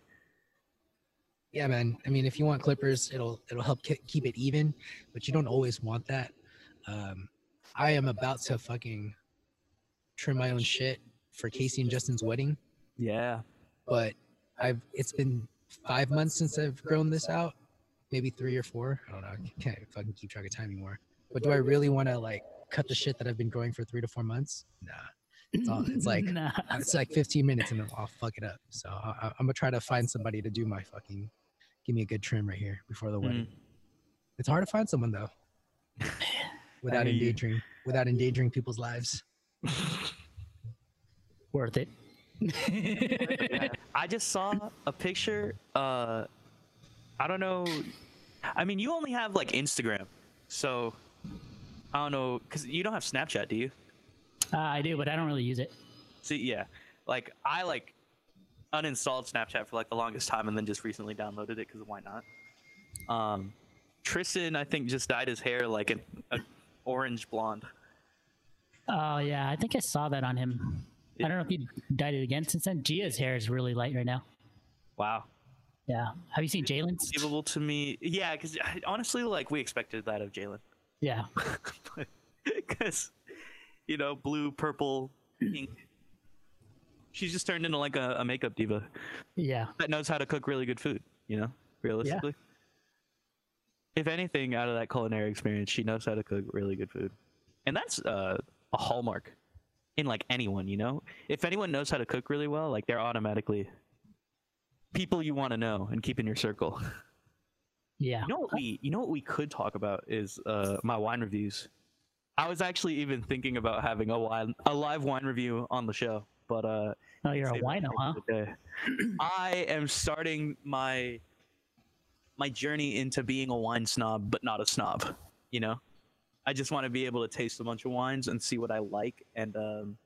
Yeah, man. I mean, if you want clippers, it'll it'll help ke- keep it even, but you don't always want that. Um, I am about to fucking trim my own shit for Casey and Justin's wedding, Yeah. but I've it's been five months since I've grown this out, maybe three or four. I don't know. I can't fucking keep track of time anymore. But do I really want to like cut the shit that I've been growing for three to four months? Nah. It's, all, it's like Nah. it's like 15 minutes and I'll fuck it up. So I, I'm gonna try to find somebody to do my fucking give me a good trim right here before the wedding. It's hard to find someone though, without hear you. endangering without endangering people's lives. worth it. I just saw a picture. Uh, I don't know. I mean, you only have like Instagram, so I don't know because you don't have Snapchat, do you? Uh, I do, but I don't really use it. See, yeah, like I like uninstalled Snapchat for like the longest time, and then just recently downloaded it because why not? Um, Tristan, I think, just dyed his hair like an a orange blonde. Oh yeah, I think I saw that on him. I don't know if he dyed it again since then. Gia's hair is really light right now. Wow, Yeah. Have you seen Jalen's? believable to me. Yeah, because honestly, like we expected that of Jalen. Yeah. because you know blue purple pink she's just turned into like a, a makeup diva Yeah. that knows how to cook really good food you know realistically if anything out of that culinary experience she knows how to cook really good food and that's uh, a hallmark in like anyone you know if anyone knows how to cook really well like they're automatically people you want to know and keep in your circle Yeah. you know what we you know what we could talk about is uh my wine reviews. I was actually even thinking about having a wine a live wine review on the show, but uh Oh, you're a wino, huh? I am starting my my journey into being a wine snob, but not a snob. You know, I just want to be able to taste a bunch of wines and see what I like, and um,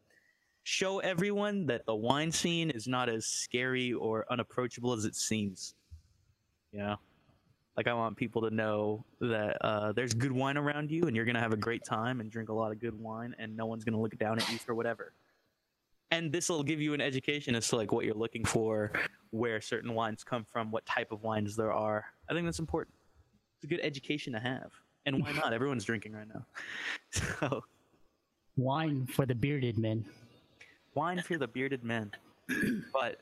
show everyone that the wine scene is not as scary or unapproachable as it seems. You know, like I want people to know that uh, there's good wine around you, and you're gonna have a great time and drink a lot of good wine, and no one's gonna look down at you for whatever and this will give you an education as to like what you're looking for where certain wines come from what type of wines there are. I think that's important. It's a good education to have. And why not? Everyone's drinking right now. So Wine for the bearded men. wine for the bearded men. But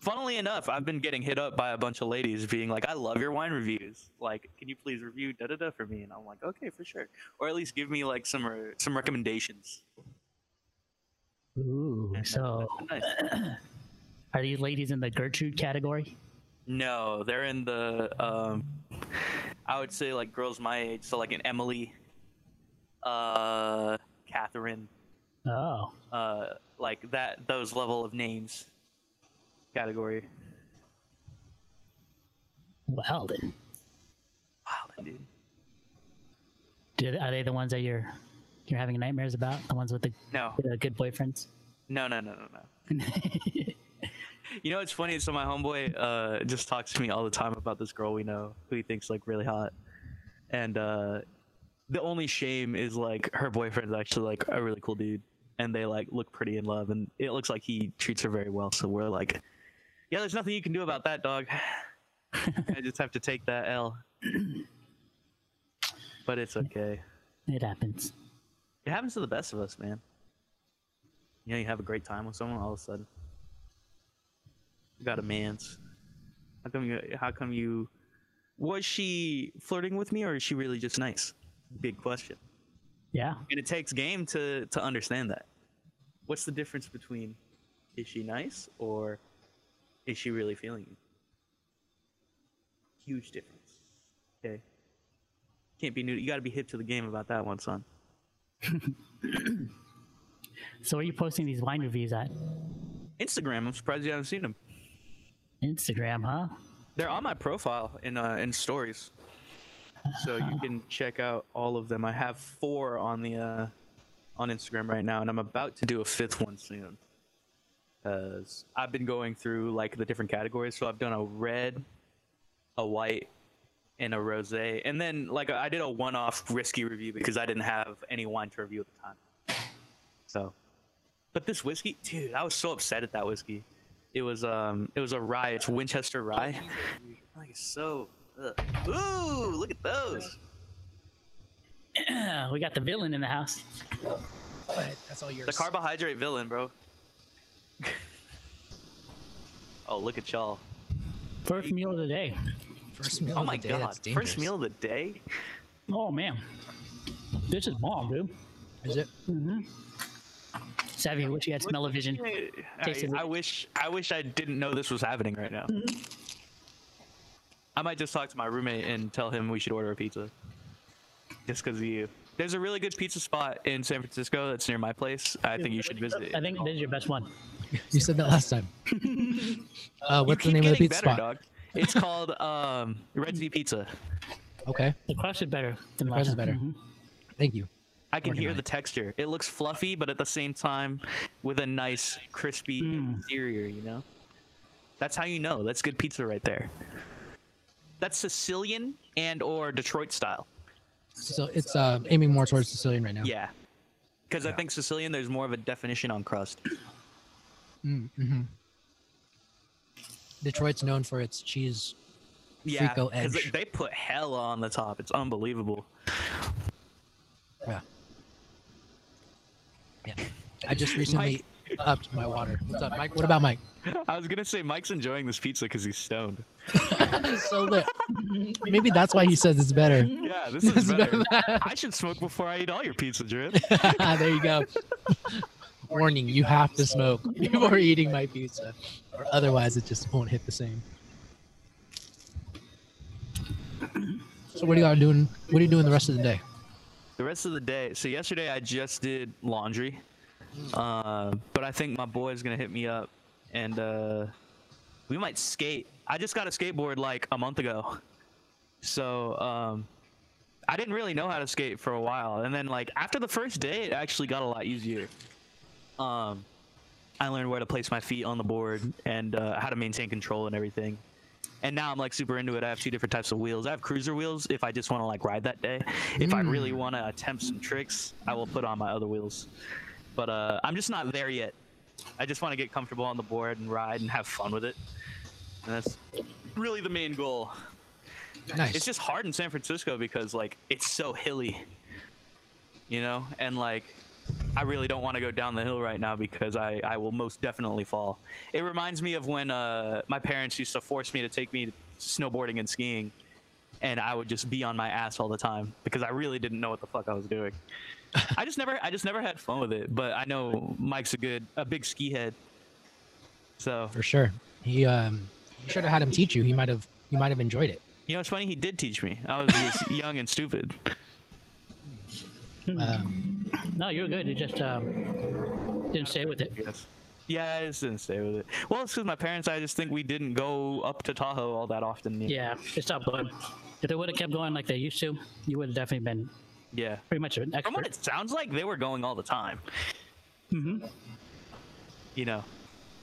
funnily enough i've been getting hit up by a bunch of ladies being like i love your wine reviews. Like can you please review da da da for me? And i'm like okay for sure. Or at least give me like some re- some recommendations Ooh. So, nice. are these ladies in the Gertrude category? No, they're in the um I would say like girls my age, so like an Emily, uh Catherine, Oh. uh like that those level of names category. Well then, Wow, dude. did, are they the ones that you're you're having nightmares about? The ones with the, No, the good boyfriends? no, no, no, no, no. You know what's funny? So my homeboy uh, just talks to me all the time about this girl we know who he thinks like really hot, and uh, the only shame is like her boyfriend's actually like a really cool dude, and they like look pretty in love, and it looks like he treats her very well. So we're like, yeah, there's nothing you can do about that, dog. I just have to take that L. But it's okay. it happens. It happens to the best of us, man. You know, you have a great time with someone, all of a sudden, you got a man's. How come you? How come you? Was she flirting with me, or is she really just nice? Big question. Yeah. And it takes game to to understand that. What's the difference between is she nice or is she really feeling you? Huge difference. Okay. Can't be new. You got to be hip to the game about that one, son. So where are you posting these wine reviews at? Instagram. I'm surprised you haven't seen them. Instagram, huh? They're on my profile in uh, in stories, so you can check out all of them. I have four on the uh, on Instagram right now, and I'm about to do a fifth one soon. Cause I've been going through like the different categories, so I've done a red, a white, and a rosé, and then like I did a one-off whiskey review because I didn't have any wine to review at the time. So, but this whiskey, dude, I was so upset at that whiskey. It was um, it was a rye. It's Winchester rye. Like it's so. Ugh. Ooh, look at those. we got the villain in the house. But that's all yours. The carbohydrate villain, bro. oh, look at y'all. First meal of the day. First meal Oh of my the day, god. that's dangerous. First meal of the day? Oh man, this is bomb, dude. Is it? Mhm. Savvy, wish you had smell of vision. I, I wish I wish I didn't know this was happening right now. I might just talk to my roommate and tell him we should order a pizza. Just because of you. There's a really good pizza spot in San Francisco that's near my place. I think you should visit. I think this is your best one. You said that last time. uh, what's the name of the pizza better, spot? dog. It's called um, Red Sea Pizza. Okay, The crust is better than the last crust is time. better. Mhm. Thank you. I can Working hear the texture. It looks fluffy, but at the same time, with a nice crispy Mm. interior. You know, that's how you know that's good pizza right there. That's Sicilian and or Detroit style. So it's uh, aiming more towards Sicilian right now. Yeah, because I think Sicilian there's more of a definition on crust. Mm-hmm. Detroit's known for its cheese. Yeah, because they put hell on the top. It's unbelievable. Yeah. Yeah. I just recently upped my water. What's up, Mike? What about Mike? I was gonna say Mike's enjoying this pizza because he's stoned. so lit. Maybe that's why he says it's better. Yeah, this It's is better. better. I should smoke before I eat all your pizza, Drip. Ah, there you go. Warning: You have to smoke before eating my pizza, or otherwise it just won't hit the same. So what are you doing? What are you doing the rest of the day? The rest of the day. So yesterday I just did laundry, uh, but I think my boy is gonna hit me up, and uh, we might skate. I just got a skateboard like a month ago, so um, I didn't really know how to skate for a while, and then like after the first day, it actually got a lot easier. Um, I learned where to place my feet on the board and uh, how to maintain control and everything. And now I'm like super into it. I have two different types of wheels. I have cruiser wheels if I just want to like ride that day. If I really want to attempt some tricks, I will put on my other wheels. But uh, I'm just not there yet. I just want to get comfortable on the board and ride and have fun with it. And that's really the main goal. Nice. It's just hard in San Francisco because like it's so hilly. You know, and like I really don't want to go down the hill right now because I, I will most definitely fall. It reminds me of when uh, my parents used to force me to take me snowboarding and skiing, and I would just be on my ass all the time because I really didn't know what the fuck I was doing. I just never I just never had fun with it. But I know Mike's a good a big ski head, so for sure. He um, you should have had him teach you. He might have. You might have enjoyed it. you know it's funny he did teach me. I was just young and stupid. Um, No, you're good. You just um, didn't stay with it. Yes. Yeah, I just didn't stay with it. Well, it's because my parents. I just think we didn't go up to Tahoe all that often. Yeah, they stopped going. If they would have kept going like they used to, you would have definitely been Yeah. Pretty much an expert. From what it sounds like, they were going all the time. Mm-hmm. You know,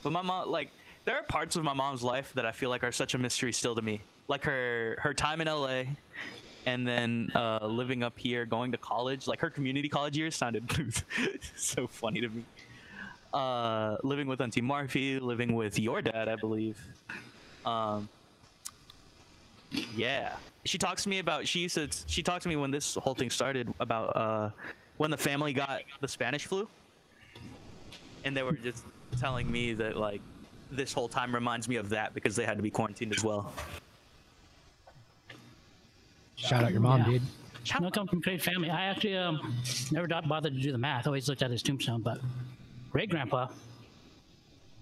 but my mom, like, there are parts of my mom's life that I feel like are such a mystery still to me. Like her her time in LA, and then uh, living up here, going to college. Like her community college years sounded so funny to me. Uh, living with Auntie Marfy, living with your dad, I believe. Um, yeah, she talks to me about. She used to. She talked to me when this whole thing started about uh, when the family got the Spanish flu, and they were just telling me that like this whole time reminds me of that because they had to be quarantined as well. Shout out your mom, Yeah. dude. No come from great family. I actually um, never bothered to do the math. Always looked at his tombstone, but great grandpa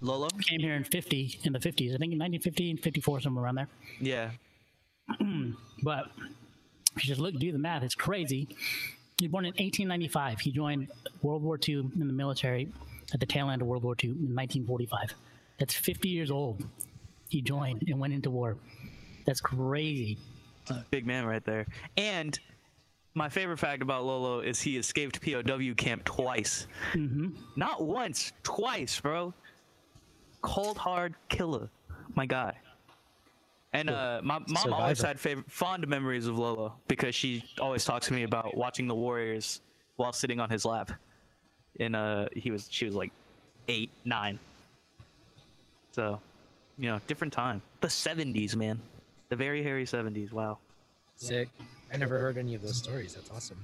Lolo? came here in 50 in the 50s. I think in 1950 and 54 somewhere around there. Yeah. But if you just look, do the math. It's crazy. He was born in 1895. He joined World War II in the military at the tail end of World War II in 1945. That's 50 years old. He joined and went into war. That's crazy. Big man right there. And my favorite fact about Lolo is he escaped POW camp twice. Not once, twice, bro. Cold hard killer, my guy. And uh, my mom always had favorite, fond memories of Lolo because she always talks to me about watching the Warriors while sitting on his lap. And uh, he was she was like eight, nine. So, you know, different time. The '70s, man. The very hairy '70s. Wow. Sick. I never heard any of those stories. That's awesome.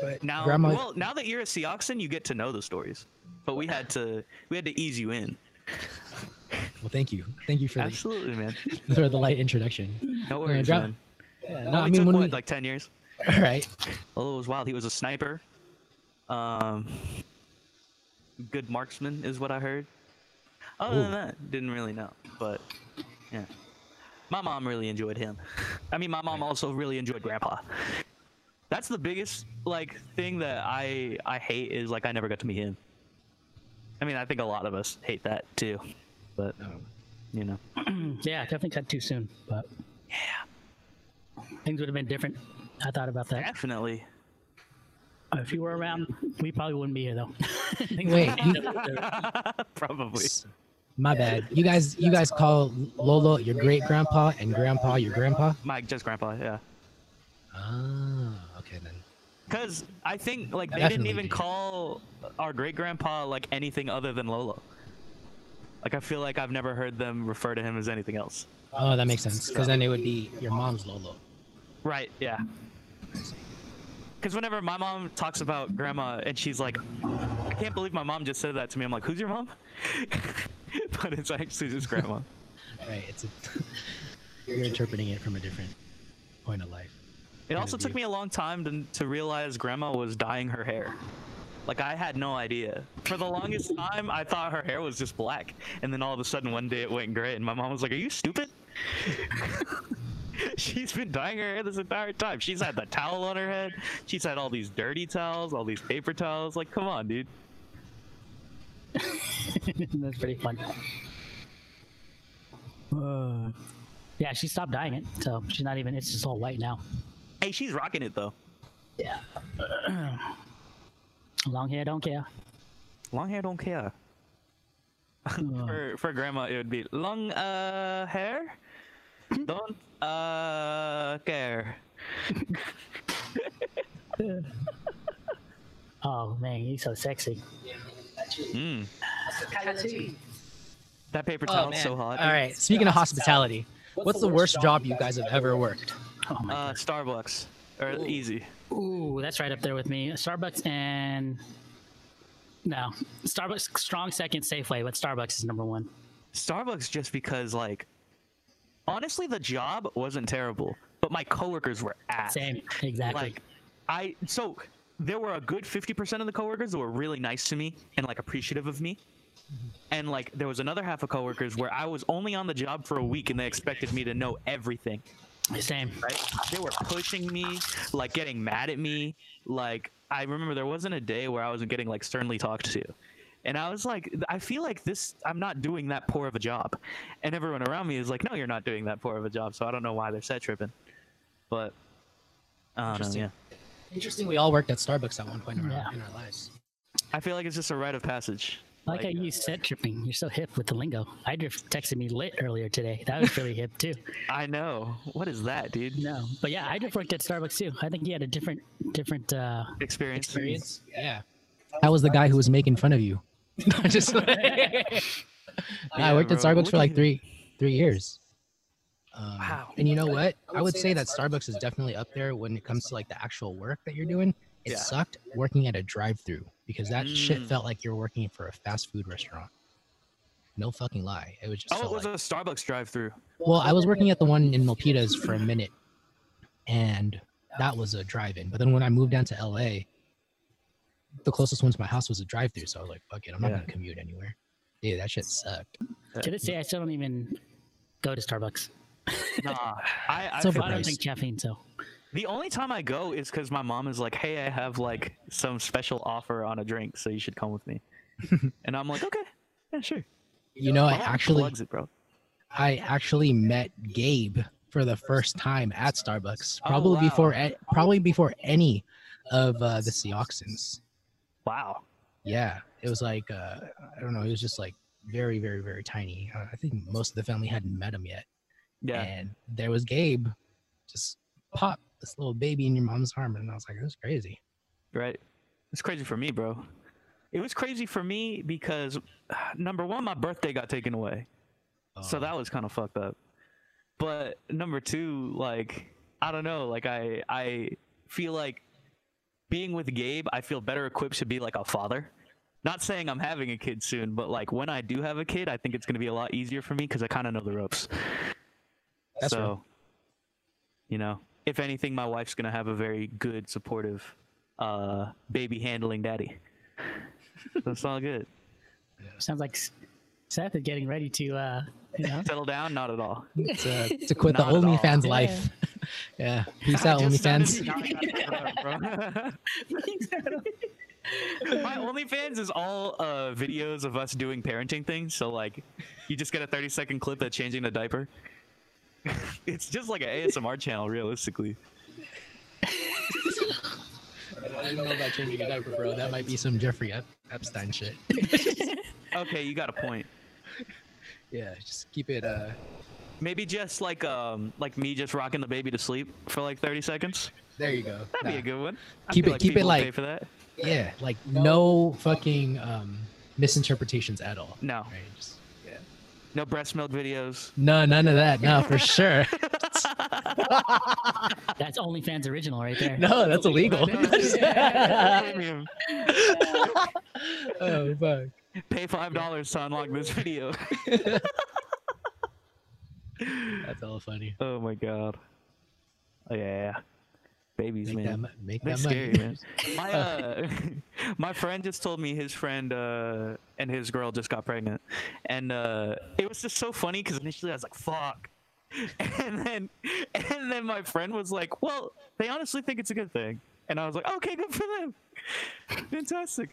But Now, grandma, well, now that you're a Seoxan, you get to know the stories. But we had to, we had to ease you in. well, thank you, thank you for the, Absolutely, man. for the light introduction. No Yeah, worries, gra- man. Yeah, It no, I mean took when what, we, like ten years. all right. Oh, it was wild. He was a sniper. Um, good marksman is what I heard. Other than that, didn't really know. But yeah, my mom really enjoyed him. I mean, my mom also really enjoyed Grandpa. That's the biggest like thing that I I hate is like I never got to meet him. I mean, I think a lot of us hate that too, but you know. Yeah, definitely cut too soon, but yeah, things would have been different. I thought about that. Definitely. If you were around, we probably wouldn't be here though. Wait, would have. Probably. My bad. You guys, you guys call Lolo your great grandpa and grandpa your grandpa. Mike, just grandpa, yeah. Ah, okay then. Because I think like they Definitely didn't even call our great grandpa like anything other than Lolo. Like I feel like I've never heard them refer to him as anything else. Oh, that makes sense. Because then it would be your mom's Lolo. Right? Yeah. Because whenever my mom talks about grandma and she's like, I can't believe my mom just said that to me. I'm like, who's your mom? but it's actually just grandma. Right. It's a, you're interpreting it from a different point of life. It also took me a long time to, to realize grandma was dyeing her hair. Like I had no idea. For the longest time, I thought her hair was just black, and then all of a sudden one day it went gray, and my mom was like, "Are you stupid?" She's been dyeing her hair this entire time. She's had the towel on her head. She's had all these dirty towels, all these paper towels. Like, come on, dude. That's pretty fun. Uh, yeah, she stopped dyeing it, so she's not even. It's just all white now. Hey, she's rocking it though. Yeah. Long hair, don't care. Long hair don't care. Uh, For for grandma, it would be long uh hair. Don't uh care. oh man, he's so sexy. Mm. That paper Oh, towel's so hot. All right. Speaking of hospitality, what's the worst job you guys have ever worked? Oh my. Uh, Starbucks or easy. Ooh, that's right up there with me. Starbucks and no, Starbucks strong second, Safeway, but Starbucks is number one. Starbucks just because like honestly the job wasn't terrible, but my coworkers were ass. Same, exactly. Like I so there were a good 50% of the coworkers that were really nice to me and like appreciative of me. And like there was another half of coworkers where I was only on the job for a week and they expected me to know everything. Same. right? They were pushing me, like getting mad at me. Like I remember there wasn't a day where I wasn't getting like sternly talked to. And I was like, I feel like this, I'm not doing that poor of a job. And everyone around me is like, no, you're not doing that poor of a job. So I don't know why they're set tripping. But, I don't know, Interesting. yeah. Interesting. We all worked at Starbucks at one point in, Yeah. our, in our lives. I feel like it's just a rite of passage. I like how you set tripping. You're so hip with the lingo. Idrif texted me lit earlier today. That was really hip too. I know. What is that, dude? No, but yeah, Idrif worked at Starbucks too. I think he had a different, different. uh Experience. Experience. Yeah. That was the guy who was making fun of you. Just I worked at. Starbucks for like three three years. Um, Wow. And you know what? I would say that Starbucks is definitely up there when it comes to like the actual work that you're doing. It Yeah. sucked working at a drive-through because that shit Mm. felt like you're working for a fast food restaurant. No fucking lie. It was just Oh, it was like- a Starbucks drive-through. well, I was working at the one in Milpitas for a minute, and that was a drive-in. But then when I moved down to LA, the closest one to my house was a drive-through. So I was like, "Fuck it, I'm not Yeah. gonna commute anywhere." Dude, that shit sucked. To this day, I still don't even go to Starbucks. Nah, I, I It's feel I don't overpriced. drink caffeine, so The only time I go is because my mom is like, "Hey, I have like some special offer on a drink, so you should come with me." and I'm like, "Okay, yeah, sure." You know, I actually, plugs it, bro. I actually met Gabe for the first time at Starbucks. Oh, Probably wow. before, probably before any of uh, the Seoxins. Wow. Yeah, it was like uh, I don't know. It was just like very, very, very tiny. Uh, I think most of the family hadn't met him yet. Yeah. and there was Gabe, just pop this little baby in your mom's arm, and I was like, "That's crazy." Right. It's crazy for me, bro. It was crazy for me because number one, my birthday got taken away. So Oh, that was kind of fucked up. But number two, like I don't know, like I I feel like being with Gabe, I feel better equipped to be like a father. Not saying I'm having a kid soon, but like when I do have a kid, I think it's gonna be a lot easier for me because I kind of know the ropes. That's so, real. you know, if anything, my wife's gonna have a very good, supportive, uh, baby handling daddy. That's all good. sounds like Seth is getting ready to, uh you know. Settle down? Not at all. to, to quit the Not. OnlyFans Yeah. life. yeah, peace I out, OnlyFans. Now I gotta cover up, bro. My OnlyFans is all uh, videos of us doing parenting things. So like, you just get a 30 second clip of changing the diaper. it's just like an ASMR channel, realistically. I don't know about changing a diaper, bro. That might be some Jeffrey Ep- Epstein shit. Okay, you got a point. Yeah, just keep it. uh Maybe just like um like me just rocking the baby to sleep for like 30 seconds. There you go. That'd be a good one. I Keep feel it- keep it like- pay for that. Yeah, like no fucking um misinterpretations at all. No, Right? Just, yeah. no breast milk videos. No, none of that. No, for sure. That's OnlyFans original right there. No, that's illegal. Premium. oh fuck. Pay five dollars to unlock this video. That's all funny. Oh my god. Oh yeah. Babies, Make man. that, make They're that money. man. My uh, my friend just told me his friend uh, and his girl just got pregnant, and uh, it was just so funny because initially I was like, "Fuck," and then and then my friend was like, "Well, they honestly think it's a good thing," and I was like, "Okay, good for them, fantastic."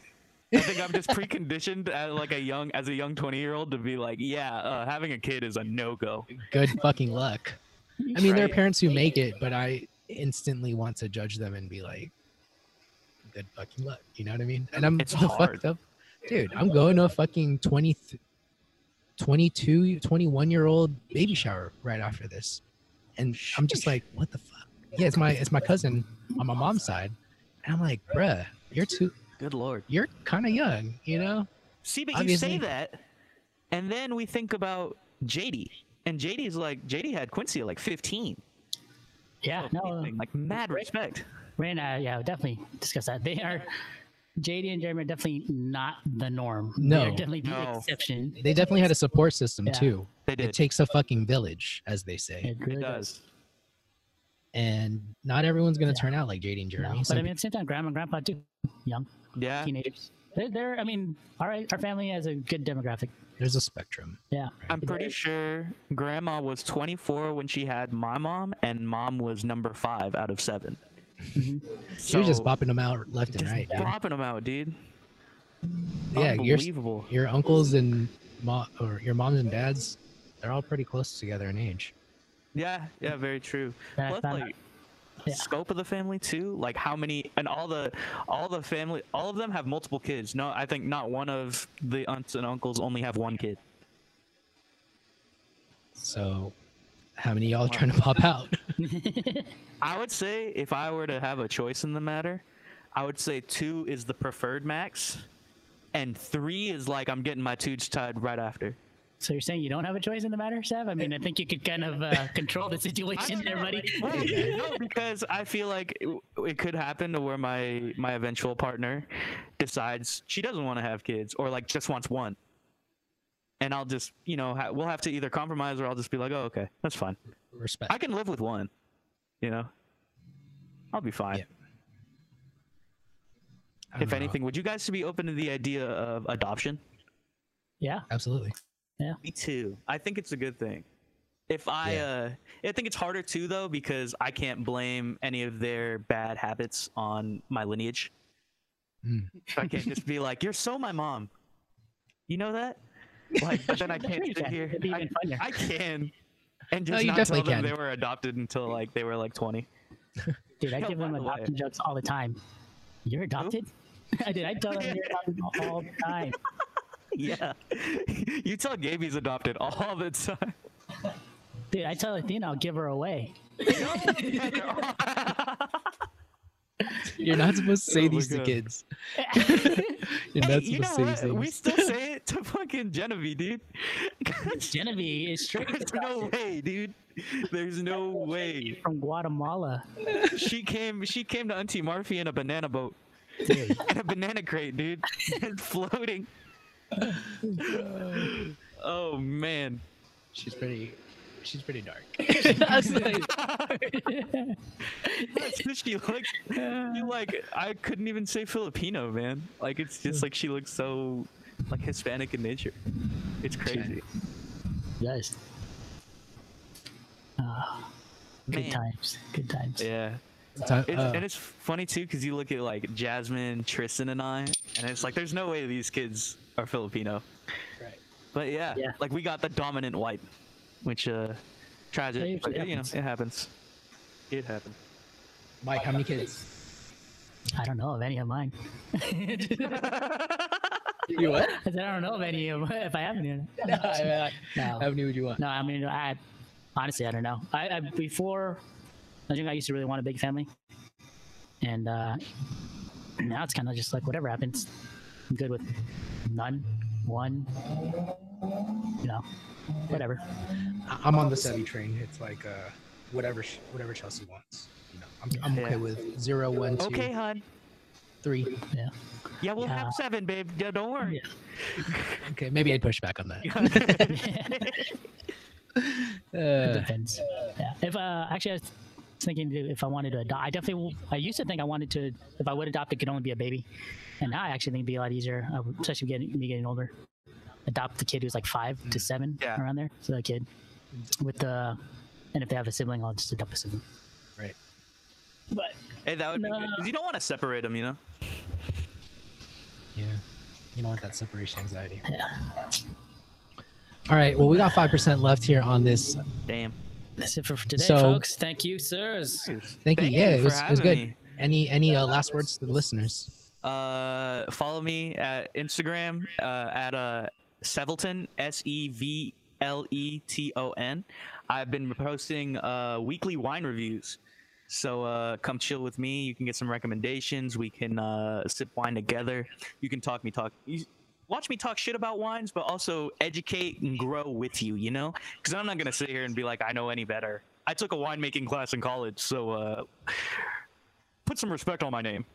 I think I'm just preconditioned as like a young as a young 20 year old to be like, yeah, uh, having a kid is a no go. Good fucking luck. I mean, there are parents who make it, but I instantly want to judge them and be like, good fucking luck. You know what I mean? And I'm It's the hard. fucked up. Dude, I'm going to a fucking 20, 22, 21 year old baby shower right after this. And I'm just like, what the fuck? Yeah, it's my it's my cousin on my mom's side. And I'm like, bruh, you're too Good lord. you're kind of young, you know? See, but Obviously- you say that, and then we think about JD, and JD's like JD had Quincy at like 15. Yeah, no, uh, like mad respect. we're gonna uh, yeah definitely discuss that. They are JD and Jeremy are definitely not the norm. they No. are definitely the No. exception. They definitely had a support system Yeah. too. They did. It takes a fucking village, as they say. It really it does. and not everyone's gonna Yeah. turn out like JD and No, Jeremy. but Some I mean, at the same time, grandma and grandpa too, young Yeah. teenagers. They're, they're I mean, all right, our family has a good demographic. there's a spectrum. Yeah, I'm pretty sure grandma was 24 when she had my mom, and mom was number five out of seven. Mm-hmm. So, You're just So, bopping them out left and right. dude. Bopping them out, dude. Yeah, your Unbelievable. your uncles and mo- or your moms and dads, they're all pretty close together in age. Yeah, yeah, very true. Yeah, Plus, like, Yeah. scope of the family too. Like how many and all the all the family all of them have multiple kids. No, I think not one of the aunts and uncles only have one kid. So, how many of y'all trying to pop out? I would say if I were to have a choice in the matter, I would say two is the preferred max, and three is like I'm getting my tubes tied right after. So you're saying you don't have a choice in the matter, Sev? I mean, I think you could kind of uh, control the situation there, buddy. no, because I feel like it, it could happen to where my my eventual partner decides she doesn't want to have kids or like just wants one, and I'll just you know ha- we'll have to either compromise or I'll just be like, oh okay, that's fine. Respect. I can live with one, you know. I'll be fine. Yeah. If know. anything, would you guys be open to the idea of adoption? Yeah. absolutely. Me too. I think it's a good thing. If I, Yeah. uh, I think it's harder too though because I can't blame any of their bad habits on my lineage. Mm. I can't just be like, "You're so my mom." You know that? Like, but then I can't sit here. I. I can, and No, just you not tell them can. they were adopted until like they were like 20. Dude, I give them the adoption jokes all the time. You're adopted? I did. I tell them you're adopted all the time. Yeah, you tell Gaby's adopted all the time. Dude, I tell Athena I'll give her away. You're not supposed to say Oh my these to kids. You're Hey, not you know supposed to say these what? We still say it to fucking Genevieve, dude. Genevieve is straight There's no way, dude. There's no way. from Guatemala. She came. She came to Auntie Murphy in a banana boat, Dude, in a banana crate, dude, floating. Oh man. She's pretty. She's pretty dark. she looks. She like I couldn't even say Filipino, man. Like it's just like she looks so like Hispanic in nature. It's crazy. yes. Ah, good Man. times. Good times. Yeah. Time- It's, uh, and it's funny too because you look at like Jasmine, Tristan, and I, and it's like there's no way these kids are Filipino. Right. But yeah, Yeah. like we got the dominant white, which uh, That tragic, usually but you know it happens. It happens. Mike, how many kids? I don't know of any of mine. You what? I said I don't know of any of if I have any. no, I- I- No. How many would you want? No, I mean, I honestly, I don't know. I, I before, I think I used to really want a big family, and uh, now it's kind of just like whatever happens. I'm good with none, one, you know, whatever. I- I'm on the Sevi train. It's like uh, whatever, whatever Chelsea wants. You know, I'm, I'm okay Yeah. with zero, one, two, Okay, hon. three. Yeah. Yeah, we'll Yeah. have seven, babe. Yeah, don't worry. Okay, maybe I'd push back on that. It Uh, depends. Yeah. If uh, actually, I was thinking if I wanted to adopt, I definitely. I used to think I wanted to. If I would adopt, it could only be a baby, and now I actually think it'd be a lot easier, uh, especially getting me getting older. Adopt the kid who's like five to seven, Yeah. around there. So that kid with the, and if they have a sibling, I'll just adopt a sibling. right. But Hey, that would be No. good. 'cause you don't want to separate them, you know. Yeah. You don't want that separation anxiety. yeah, All right. Well, we got five percent left here on this. Damn. That's it for today, So- folks. Thank you, sirs. Thank, Thank you. you Yeah, it was, it was good. me. Any any uh, last words to the listeners? Uh, follow me at Instagram uh, at uh, Sevelton S E V L E T O N. I've been posting uh, weekly wine reviews, so uh, come chill with me. You can get some recommendations. We can uh, sip wine together. You can talk me talk. You, watch me talk shit about wines, but also educate and grow with you. You know, because I'm not gonna sit here and be like I know any better. I took a winemaking class in college, so uh, put some respect on my name.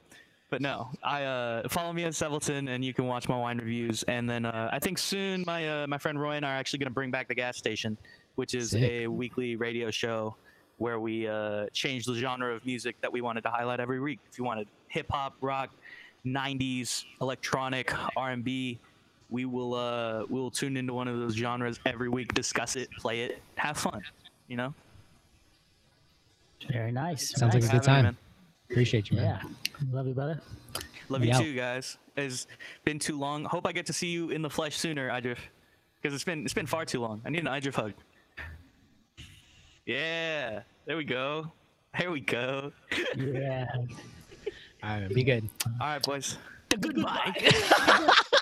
But no, I uh, follow me on Sevelton, and you can watch my wine reviews. And then uh, I think soon my uh, my friend Roy and I are actually going to bring back the gas station, which is Sick. a weekly radio show where we uh, change the genre of music that we wanted to highlight every week. If you wanted hip hop, rock, '90s, electronic, R&B, we will uh, we will tune into one of those genres every week, discuss it, play it, have fun. You know, Very nice. Sounds like a good time. man. Appreciate you, man. Yeah, love you, brother. Love We you out. too, guys. It's been too long. Hope I get to see you in the flesh sooner, Idrif. Because it's been it's been far too long. I need an Idrif hug. Yeah, there we go. There we go. Yeah. All right, be good. All right, boys. Goodbye.